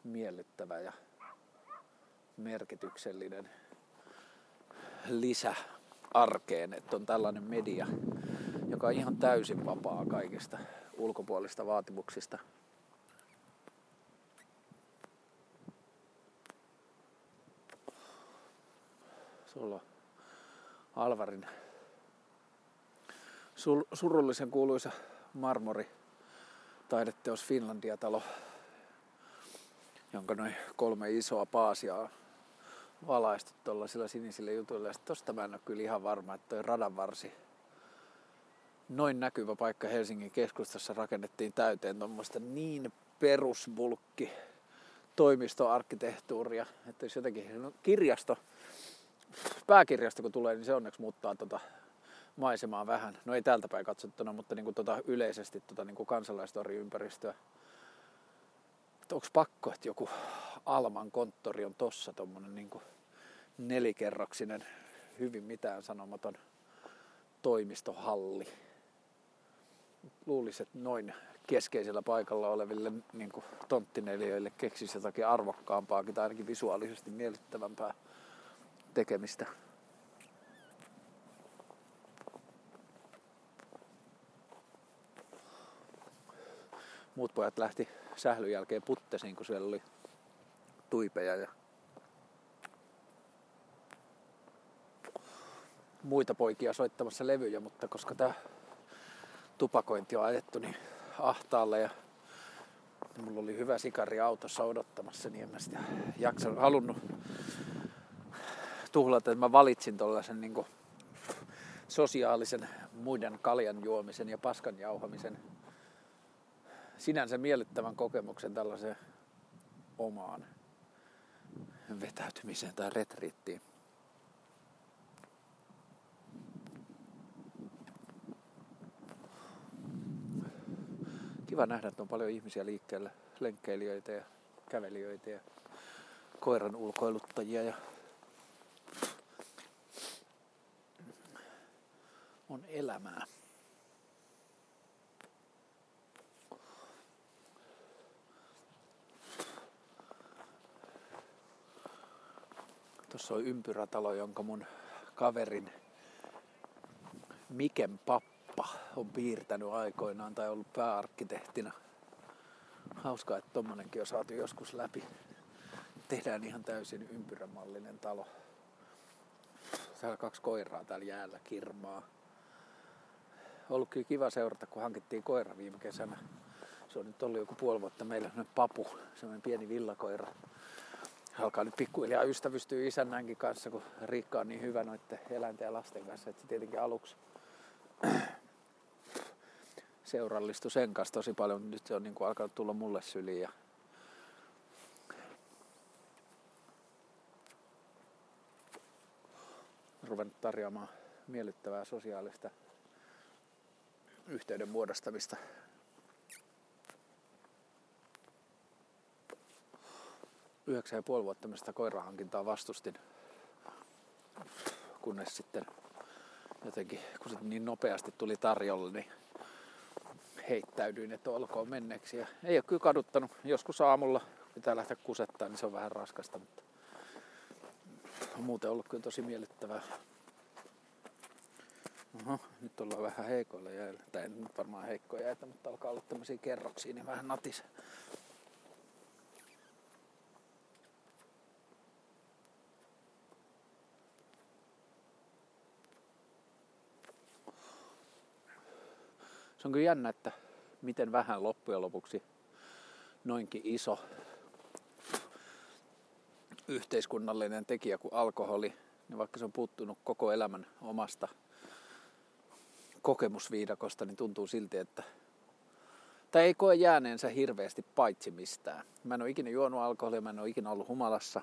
miellyttävä ja merkityksellinen lisä arkeen, että on tällainen media, joka on ihan täysin vapaa kaikista ulkopuolista vaatimuksista. Sulla Alvarin surullisen kuuluisa marmori taideteos Finlandia-talo, jonka noin kolme isoa paasia on valaistu tuollaisilla sinisillä jutuilla. Ja tosta mä en ole kyllä ihan varma, että toi radan varsi, noin näkyvä paikka Helsingin keskustassa rakennettiin täyteen tuommoista niin perusbulkki toimistoarkkitehtuuria, että jos jotenkin no, kirjasto, pääkirjasto kun tulee, niin se onneksi muuttaa tota maisemaa vähän. No ei täältä päin katsottuna, mutta niin kuin tota yleisesti tota niin kansalaistoriympäristöä. Onko pakko, että joku Alman konttori on tossa tommonen niin nelikerroksinen, hyvin mitään sanomaton toimistohalli. Luulisin, että noin keskeisellä paikalla oleville niin kuin tonttineliöille keksisi jotakin arvokkaampaakin tai ainakin visuaalisesti miellyttävämpää tekemistä. Muut pojat lähti sählyn jälkeen puttesiin, kun siellä oli tuipeja ja muita poikia soittamassa levyjä, mutta koska tämä tupakointi on ajettu niin ahtaalle ja mulla oli hyvä sikari autossa odottamassa, niin en mä sitä jaksanut, halunnut tuhlata, että mä valitsin tuollaisen niin sosiaalisen muiden kaljan juomisen ja paskan jauhamisen sinänsä miellyttävän kokemuksen tällaiseen omaan vetäytymiseen tai retriittiin. kiva nähdä, että on paljon ihmisiä liikkeellä, lenkkeilijöitä ja kävelijöitä ja koiran ulkoiluttajia ja on elämää. Tuossa on ympyrätalo, jonka mun kaverin Miken pappa on piirtänyt aikoinaan tai ollut pääarkkitehtina. Hauskaa, että tommonenkin on saatu joskus läpi. Tehdään ihan täysin ympyrämallinen talo. Täällä kaksi koiraa täällä jäällä kirmaa. Ollut kyllä kiva seurata, kun hankittiin koira viime kesänä. Se on nyt ollut joku puoli vuotta meillä papu, semmoinen pieni villakoira alkaa nyt pikkuhiljaa ystävystyä isännänkin kanssa, kun Riikka on niin hyvä noiden eläinten ja lasten kanssa, että se tietenkin aluksi seurallistui sen kanssa tosi paljon, mutta nyt se on niin kuin alkanut tulla mulle syliin ja ruvennut tarjoamaan miellyttävää sosiaalista yhteyden muodostamista yhdeksän ja puoli vuotta sitä koirahankintaa vastustin, kunnes sitten jotenkin, kun se niin nopeasti tuli tarjolle, niin heittäydyin, että olkoon menneeksi. Ja ei ole kyllä kaduttanut. Joskus aamulla pitää lähteä kusettaa, niin se on vähän raskasta, mutta on muuten ollut kyllä tosi miellyttävää. Oho, nyt ollaan vähän heikoilla jäillä. Tai nyt varmaan heikkoja jäitä, mutta alkaa olla tämmöisiä kerroksia, niin vähän natis. Se on kyllä jännä, että miten vähän loppujen lopuksi noinkin iso yhteiskunnallinen tekijä kuin alkoholi, niin vaikka se on puuttunut koko elämän omasta kokemusviidakosta, niin tuntuu silti, että tai ei koe jääneensä hirveästi paitsi mistään. Mä en ole ikinä juonut alkoholia, mä en ole ikinä ollut humalassa.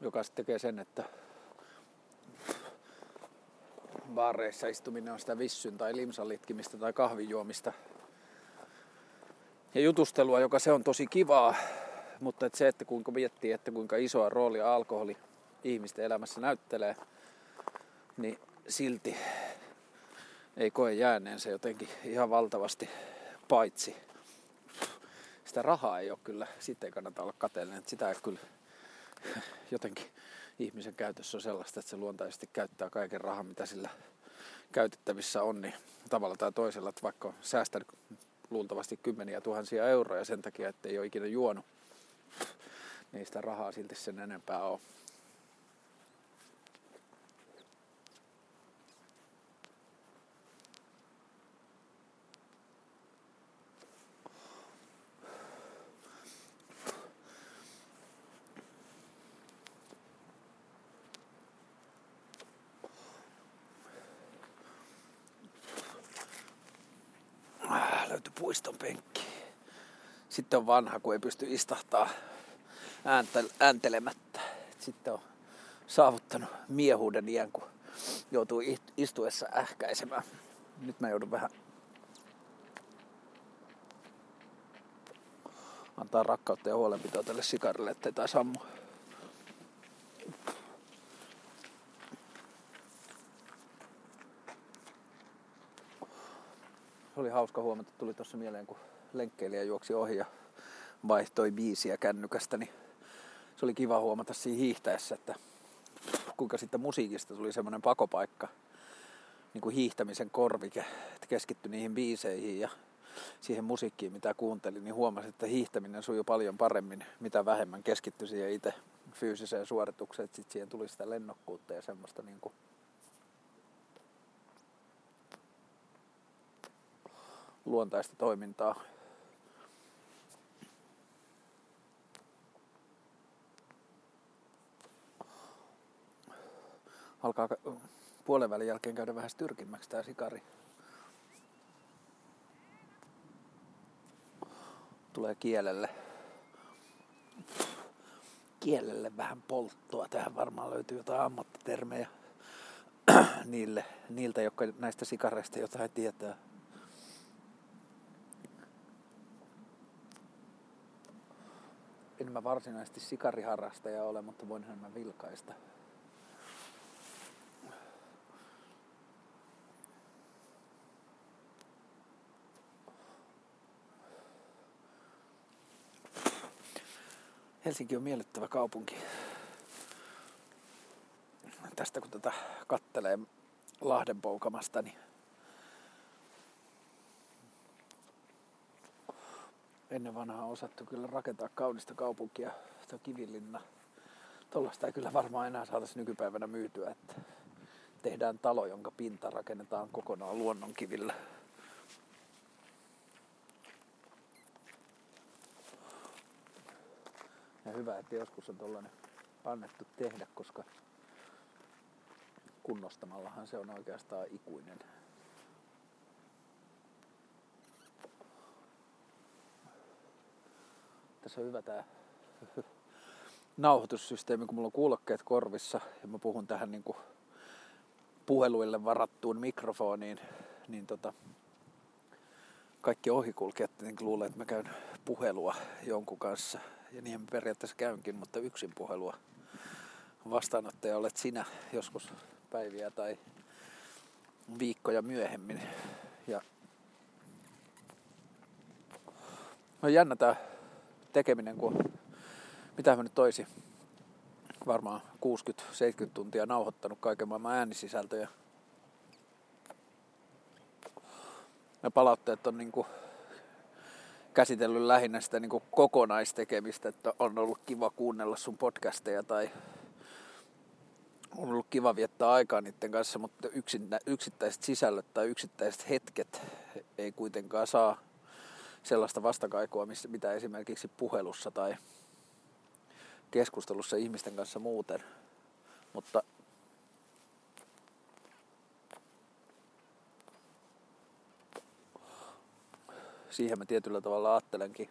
Joka sitten tekee sen, että baareissa istuminen on sitä vissyn tai limsan litkimistä tai kahvijuomista ja jutustelua, joka se on tosi kivaa, mutta että se, että kuinka miettii, että kuinka isoa roolia alkoholi ihmisten elämässä näyttelee, niin silti ei koe jääneensä jotenkin ihan valtavasti paitsi. Sitä rahaa ei ole kyllä, siitä ei kannata olla kateellinen, sitä ei kyllä jotenkin ihmisen käytössä on sellaista, että se luontaisesti käyttää kaiken rahan, mitä sillä käytettävissä on, niin tavalla tai toisella, että vaikka on säästänyt luultavasti kymmeniä tuhansia euroja sen takia, että ei ole ikinä juonut, niin sitä rahaa silti sen enempää on. puiston penkki. Sitten on vanha, kun ei pysty istahtaa ääntelemättä. Sitten on saavuttanut miehuuden iän, kun joutuu istuessa ähkäisemään. Nyt mä joudun vähän antaa rakkautta ja huolenpitoa tälle sikarille, ettei taas sammu. oli hauska huomata, tuli tuossa mieleen, kun lenkkeilijä juoksi ohi ja vaihtoi biisiä kännykästä, niin se oli kiva huomata siinä hiihtäessä, että kuinka sitten musiikista tuli semmoinen pakopaikka, niin kuin hiihtämisen korvike, että keskittyi niihin biiseihin ja siihen musiikkiin, mitä kuuntelin, niin huomasin, että hiihtäminen sujui paljon paremmin, mitä vähemmän keskittyi siihen itse fyysiseen suoritukseen, että sitten siihen tuli sitä lennokkuutta ja semmoista niin kuin luontaista toimintaa. Alkaa puolen välin jälkeen käydä vähän styrkimmäksi tämä sikari. Tulee kielelle. Kielelle vähän polttoa. Tähän varmaan löytyy jotain ammattitermejä. niille, niiltä, jotka näistä sikareista jotain tietää. En mä varsinaisesti sikariharrastaja ole, mutta voinhan mä vilkaista. Helsinki on miellyttävä kaupunki. Tästä kun tätä kattelee Lahden poukamasta, niin ennen vanhaa osattu kyllä rakentaa kaunista kaupunkia, tuo Kivilinna. Tuollaista ei kyllä varmaan enää saataisi nykypäivänä myytyä, että tehdään talo, jonka pinta rakennetaan kokonaan luonnonkivillä. Ja hyvä, että joskus on tuollainen annettu tehdä, koska kunnostamallahan se on oikeastaan ikuinen. Tässä on hyvä tämä nauhoitussysteemi, kun mulla on kuulokkeet korvissa ja mä puhun tähän niin puheluille varattuun mikrofoniin, niin tota, kaikki ohikulkijat niin luulee, että mä käyn puhelua jonkun kanssa. Ja niin periaatteessa käynkin, mutta yksin puhelua vastaanottaja olet sinä joskus päiviä tai viikkoja myöhemmin. Ja on jännä tämä tekeminen, kun mitä mä nyt toisi varmaan 60-70 tuntia nauhoittanut kaiken maailman äänisisältöjä. Ja palautteet on niinku käsitellyt lähinnä sitä niinku kokonaistekemistä, että on ollut kiva kuunnella sun podcasteja tai on ollut kiva viettää aikaa niiden kanssa, mutta yksittäiset sisällöt tai yksittäiset hetket ei kuitenkaan saa sellaista vastakaikua, mitä esimerkiksi puhelussa tai keskustelussa ihmisten kanssa muuten. Mutta siihen mä tietyllä tavalla ajattelenkin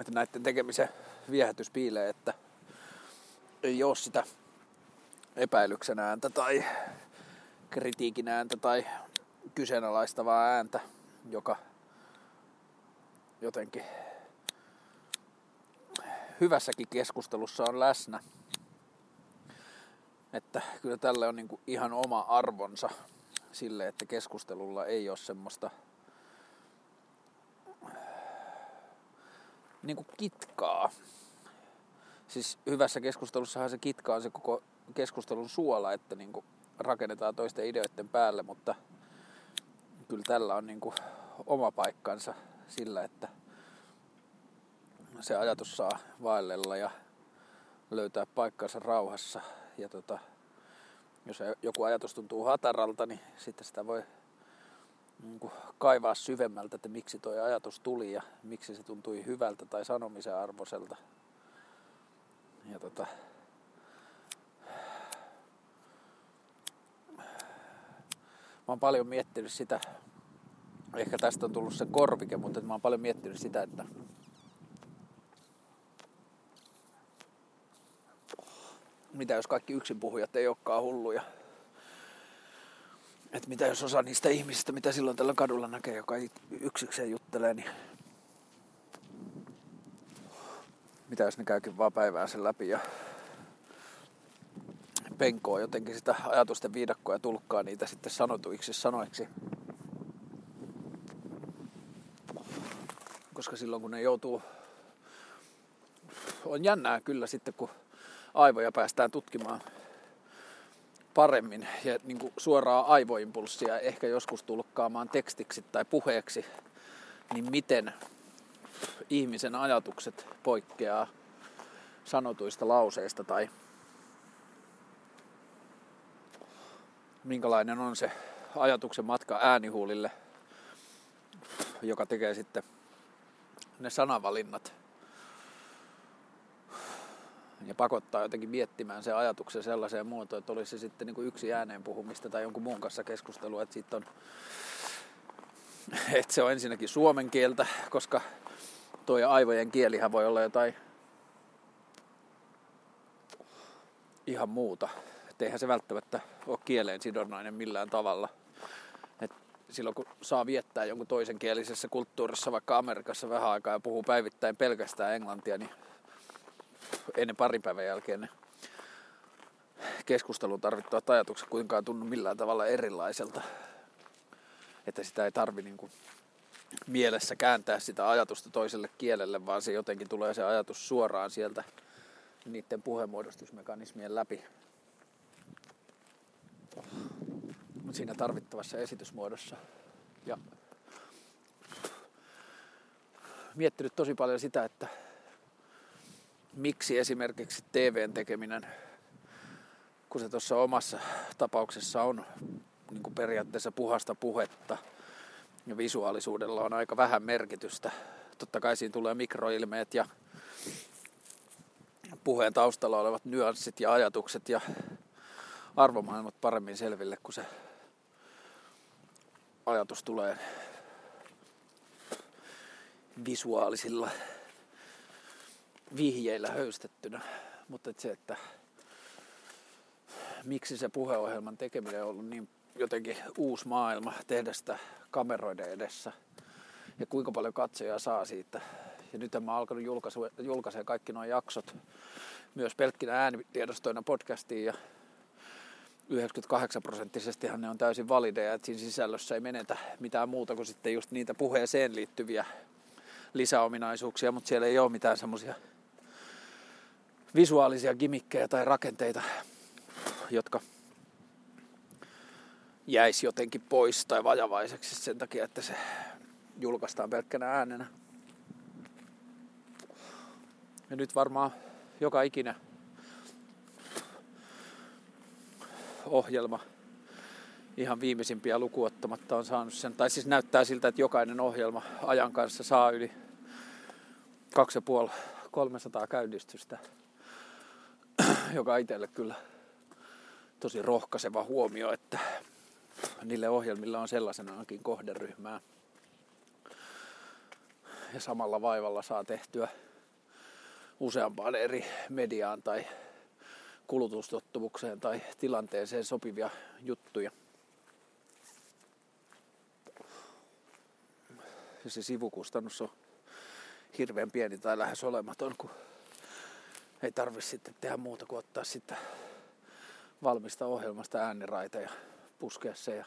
että näiden tekemisen viehätys piilee, että ei ole sitä epäilyksen ääntä tai kritiikin ääntä tai kyseenalaistavaa ääntä, joka jotenkin hyvässäkin keskustelussa on läsnä. Että kyllä tälle on niin kuin ihan oma arvonsa sille, että keskustelulla ei ole semmoista niin kuin kitkaa. Siis hyvässä keskustelussahan se kitka on se koko keskustelun suola, että niin kuin rakennetaan toisten ideoiden päälle, mutta kyllä tällä on niin kuin oma paikkansa sillä, että se ajatus saa vaellella ja löytää paikkansa rauhassa. Ja tota, jos joku ajatus tuntuu hataralta, niin sitten sitä voi niin kuin kaivaa syvemmältä, että miksi tuo ajatus tuli ja miksi se tuntui hyvältä tai sanomisen arvoiselta. Ja tota, mä oon paljon miettinyt sitä, ehkä tästä on tullut se korvike, mutta mä oon paljon miettinyt sitä, että mitä jos kaikki yksin puhujat ei olekaan hulluja että mitä jos osa niistä ihmisistä, mitä silloin tällä kadulla näkee, joka yksikseen juttelee, niin mitä jos ne käykin vaan päivää sen läpi ja penkoo jotenkin sitä ajatusten viidakkoa ja tulkkaa niitä sitten sanotuiksi sanoiksi. Koska silloin kun ne joutuu, on jännää kyllä sitten kun aivoja päästään tutkimaan paremmin ja niin kuin suoraa aivoimpulssia ehkä joskus tulkkaamaan tekstiksi tai puheeksi, niin miten ihmisen ajatukset poikkeaa sanotuista lauseista tai minkälainen on se ajatuksen matka äänihuulille, joka tekee sitten ne sanavalinnat ja pakottaa jotenkin miettimään se ajatuksen sellaiseen muotoon, että olisi se sitten niin kuin yksi ääneen puhumista tai jonkun muun kanssa keskustelua, että, sit on, että se on ensinnäkin suomen kieltä, koska tuo aivojen kielihän voi olla jotain ihan muuta. Et eihän se välttämättä ole kieleen sidonnainen millään tavalla. Et silloin kun saa viettää jonkun toisen kielisessä kulttuurissa, vaikka Amerikassa vähän aikaa ja puhuu päivittäin pelkästään englantia, niin ennen parin päivän jälkeen ne keskustelun tarvittavat ajatukset kuinkaan tunnu millään tavalla erilaiselta. Että sitä ei tarvi niin kuin mielessä kääntää sitä ajatusta toiselle kielelle, vaan se jotenkin tulee se ajatus suoraan sieltä niiden puheenmuodostusmekanismien läpi. Siinä tarvittavassa esitysmuodossa. Ja miettinyt tosi paljon sitä, että miksi esimerkiksi TVn tekeminen, kun se tuossa omassa tapauksessa on niin kuin periaatteessa puhasta puhetta ja visuaalisuudella on aika vähän merkitystä. Totta kai siinä tulee mikroilmeet ja puheen taustalla olevat nyanssit ja ajatukset ja arvomaailmat paremmin selville, kun se ajatus tulee visuaalisilla vihjeillä höystettynä. Mutta et se, että miksi se puheohjelman tekeminen on ollut niin jotenkin uusi maailma tehdä sitä kameroiden edessä ja kuinka paljon katsoja saa siitä. Ja nyt mä alkanut julkaisea kaikki nuo jaksot myös pelkkinä äänitiedostoina podcastiin ja 98 prosenttisestihan ne on täysin valideja, että siinä sisällössä ei menetä mitään muuta kuin sitten just niitä puheeseen liittyviä lisäominaisuuksia, mutta siellä ei ole mitään semmoisia visuaalisia gimikkejä tai rakenteita, jotka jäisi jotenkin pois tai vajavaiseksi sen takia, että se julkaistaan pelkkänä äänenä. Ja nyt varmaan joka ikinä ohjelma ihan viimeisimpiä lukuottamatta on saanut sen, tai siis näyttää siltä, että jokainen ohjelma ajan kanssa saa yli 2,5-300 käynnistystä, joka itselle kyllä tosi rohkaiseva huomio, että niille ohjelmilla on sellaisenaankin kohderyhmää. Ja samalla vaivalla saa tehtyä useampaan eri mediaan tai kulutustottumukseen tai tilanteeseen sopivia juttuja. Ja se sivukustannus on hirveän pieni tai lähes olematon, kun ei tarvi sitten tehdä muuta kuin ottaa sitten valmista ohjelmasta ääniraita ja puskea se ja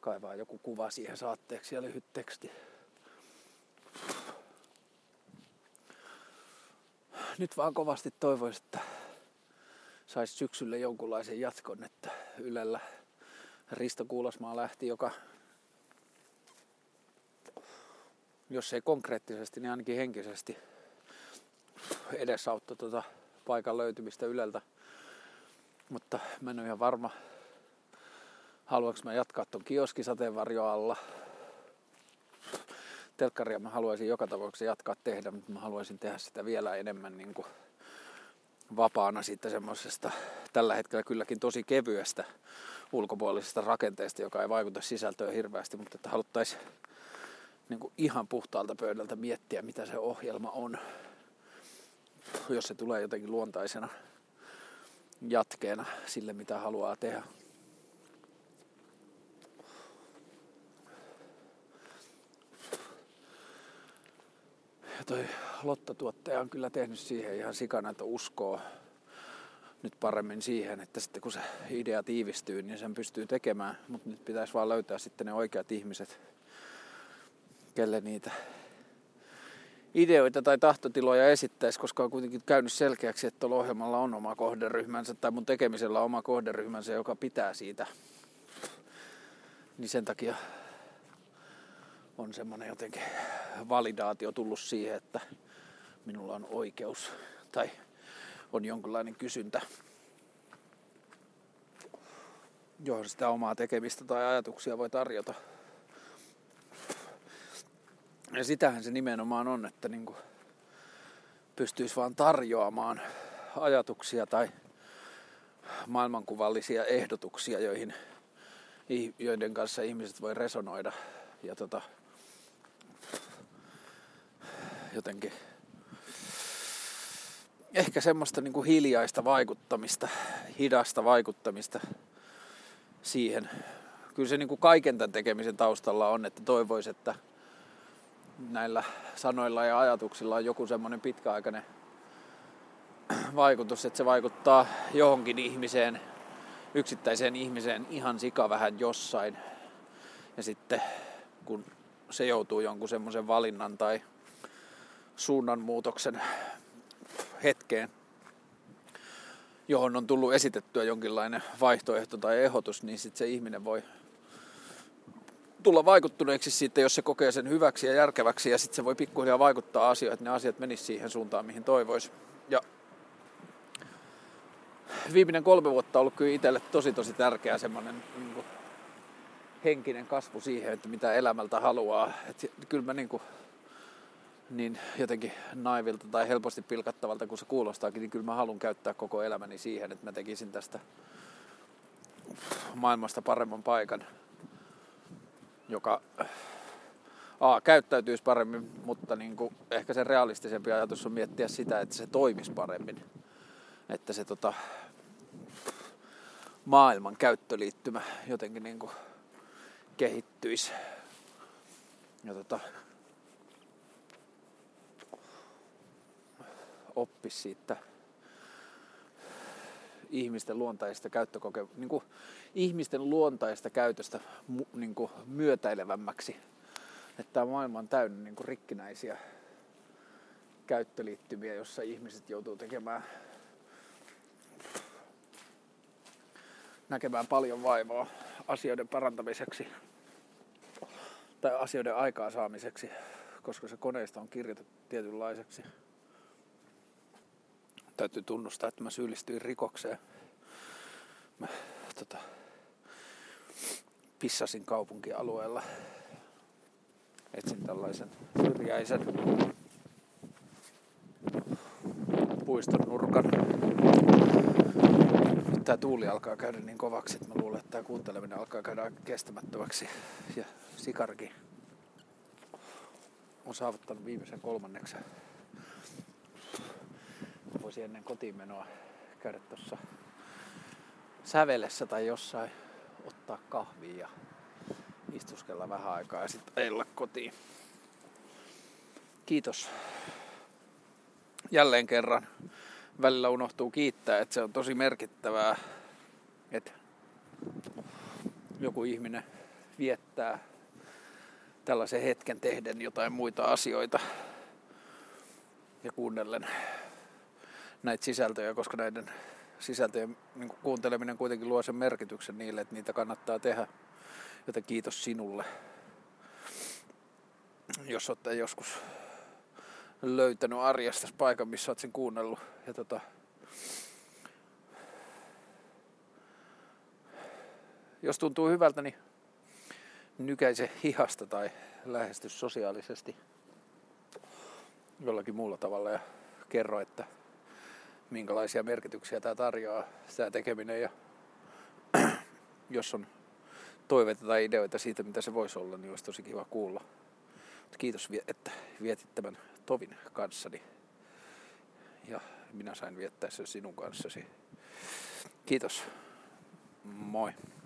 kaivaa joku kuva siihen saatteeksi ja lyhyt teksti. Nyt vaan kovasti toivoisin, että saisi syksylle jonkunlaisen jatkon, että Ylellä Risto Kuulasmaa lähti, joka jos ei konkreettisesti, niin ainakin henkisesti edesauttoi tuota paikan löytymistä Yleltä. Mutta mä en ole ihan varma, haluanko mä jatkaa ton kioskisateenvarjo alla. Telkkaria mä haluaisin joka tapauksessa jatkaa tehdä, mutta mä haluaisin tehdä sitä vielä enemmän niin kuin vapaana siitä semmoisesta tällä hetkellä kylläkin tosi kevyestä ulkopuolisesta rakenteesta, joka ei vaikuta sisältöön hirveästi, mutta että haluttaisiin niin ihan puhtaalta pöydältä miettiä, mitä se ohjelma on, jos se tulee jotenkin luontaisena jatkeena sille, mitä haluaa tehdä. Ja toi Lotta-tuottaja on kyllä tehnyt siihen ihan sikana, että uskoo nyt paremmin siihen, että sitten kun se idea tiivistyy, niin sen pystyy tekemään. Mutta nyt pitäisi vaan löytää sitten ne oikeat ihmiset, kelle niitä ideoita tai tahtotiloja esittäisi, koska on kuitenkin käynyt selkeäksi, että tuolla ohjelmalla on oma kohderyhmänsä tai mun tekemisellä on oma kohderyhmänsä, joka pitää siitä. Niin sen takia on semmoinen jotenkin validaatio tullut siihen, että minulla on oikeus tai on jonkinlainen kysyntä, johon sitä omaa tekemistä tai ajatuksia voi tarjota. Ja sitähän se nimenomaan on, että niin kuin pystyisi vaan tarjoamaan ajatuksia tai maailmankuvallisia ehdotuksia, joihin, joiden kanssa ihmiset voi resonoida ja tota, ehkä semmoista niin kuin hiljaista vaikuttamista, hidasta vaikuttamista siihen. Kyllä se niin kuin kaiken tämän tekemisen taustalla on, että toivoisi, että näillä sanoilla ja ajatuksilla on joku semmoinen pitkäaikainen vaikutus, että se vaikuttaa johonkin ihmiseen, yksittäiseen ihmiseen ihan sika vähän jossain. Ja sitten kun se joutuu jonkun semmoisen valinnan tai suunnanmuutoksen hetkeen, johon on tullut esitettyä jonkinlainen vaihtoehto tai ehdotus, niin sitten se ihminen voi tulla vaikuttuneeksi siitä, jos se kokee sen hyväksi ja järkeväksi, ja sitten se voi pikkuhiljaa vaikuttaa asioihin, että ne asiat menisivät siihen suuntaan, mihin toivoisi. Ja viimeinen kolme vuotta on ollut kyllä itselle tosi tosi tärkeä semmoinen niin henkinen kasvu siihen, että mitä elämältä haluaa. että kyllä mä niin kuin, niin jotenkin naivilta tai helposti pilkattavalta kuin se kuulostaakin, niin kyllä mä haluan käyttää koko elämäni siihen, että mä tekisin tästä maailmasta paremman paikan, joka A, käyttäytyisi paremmin, mutta niin kuin ehkä se realistisempi ajatus on miettiä sitä, että se toimisi paremmin. Että se tota, maailman käyttöliittymä jotenkin niin kuin kehittyisi. Ja tota, oppisi siitä ihmisten luontaista käyttökoke, niin kuin ihmisten luontaista käytöstä niin kuin myötäilevämmäksi. Että tämä maailma on täynnä niin kuin rikkinäisiä käyttöliittymiä, jossa ihmiset joutuu tekemään näkemään paljon vaivaa asioiden parantamiseksi tai asioiden aikaansaamiseksi, koska se koneista on kirjoitettu tietynlaiseksi täytyy tunnustaa, että mä syyllistyin rikokseen. Mä tota, pissasin kaupunkialueella. Etsin tällaisen syrjäisen puiston nurkan. Nyt tää tuuli alkaa käydä niin kovaksi, että mä luulen, että tää kuunteleminen alkaa käydä kestämättömäksi. Ja sikarki on saavuttanut viimeisen kolmanneksen voisi ennen kotiin menoa käydä tuossa sävelessä tai jossain ottaa kahvia ja istuskella vähän aikaa ja sitten ajella kotiin. Kiitos jälleen kerran. Välillä unohtuu kiittää, että se on tosi merkittävää, että joku ihminen viettää tällaisen hetken tehden jotain muita asioita ja kuunnellen näitä sisältöjä, koska näiden sisältöjen niin kuunteleminen kuitenkin luo sen merkityksen niille, että niitä kannattaa tehdä. Joten kiitos sinulle, jos olette joskus löytänyt arjesta paikan, missä olet sen kuunnellut. Ja tota, jos tuntuu hyvältä, niin nykäise hihasta tai lähesty sosiaalisesti jollakin muulla tavalla ja kerro, että minkälaisia merkityksiä tämä tarjoaa, tämä tekeminen. Ja jos on toiveita tai ideoita siitä, mitä se voisi olla, niin olisi tosi kiva kuulla. Mutta kiitos, että vietit tämän tovin kanssani. Ja minä sain viettää sen sinun kanssasi. Kiitos. Moi.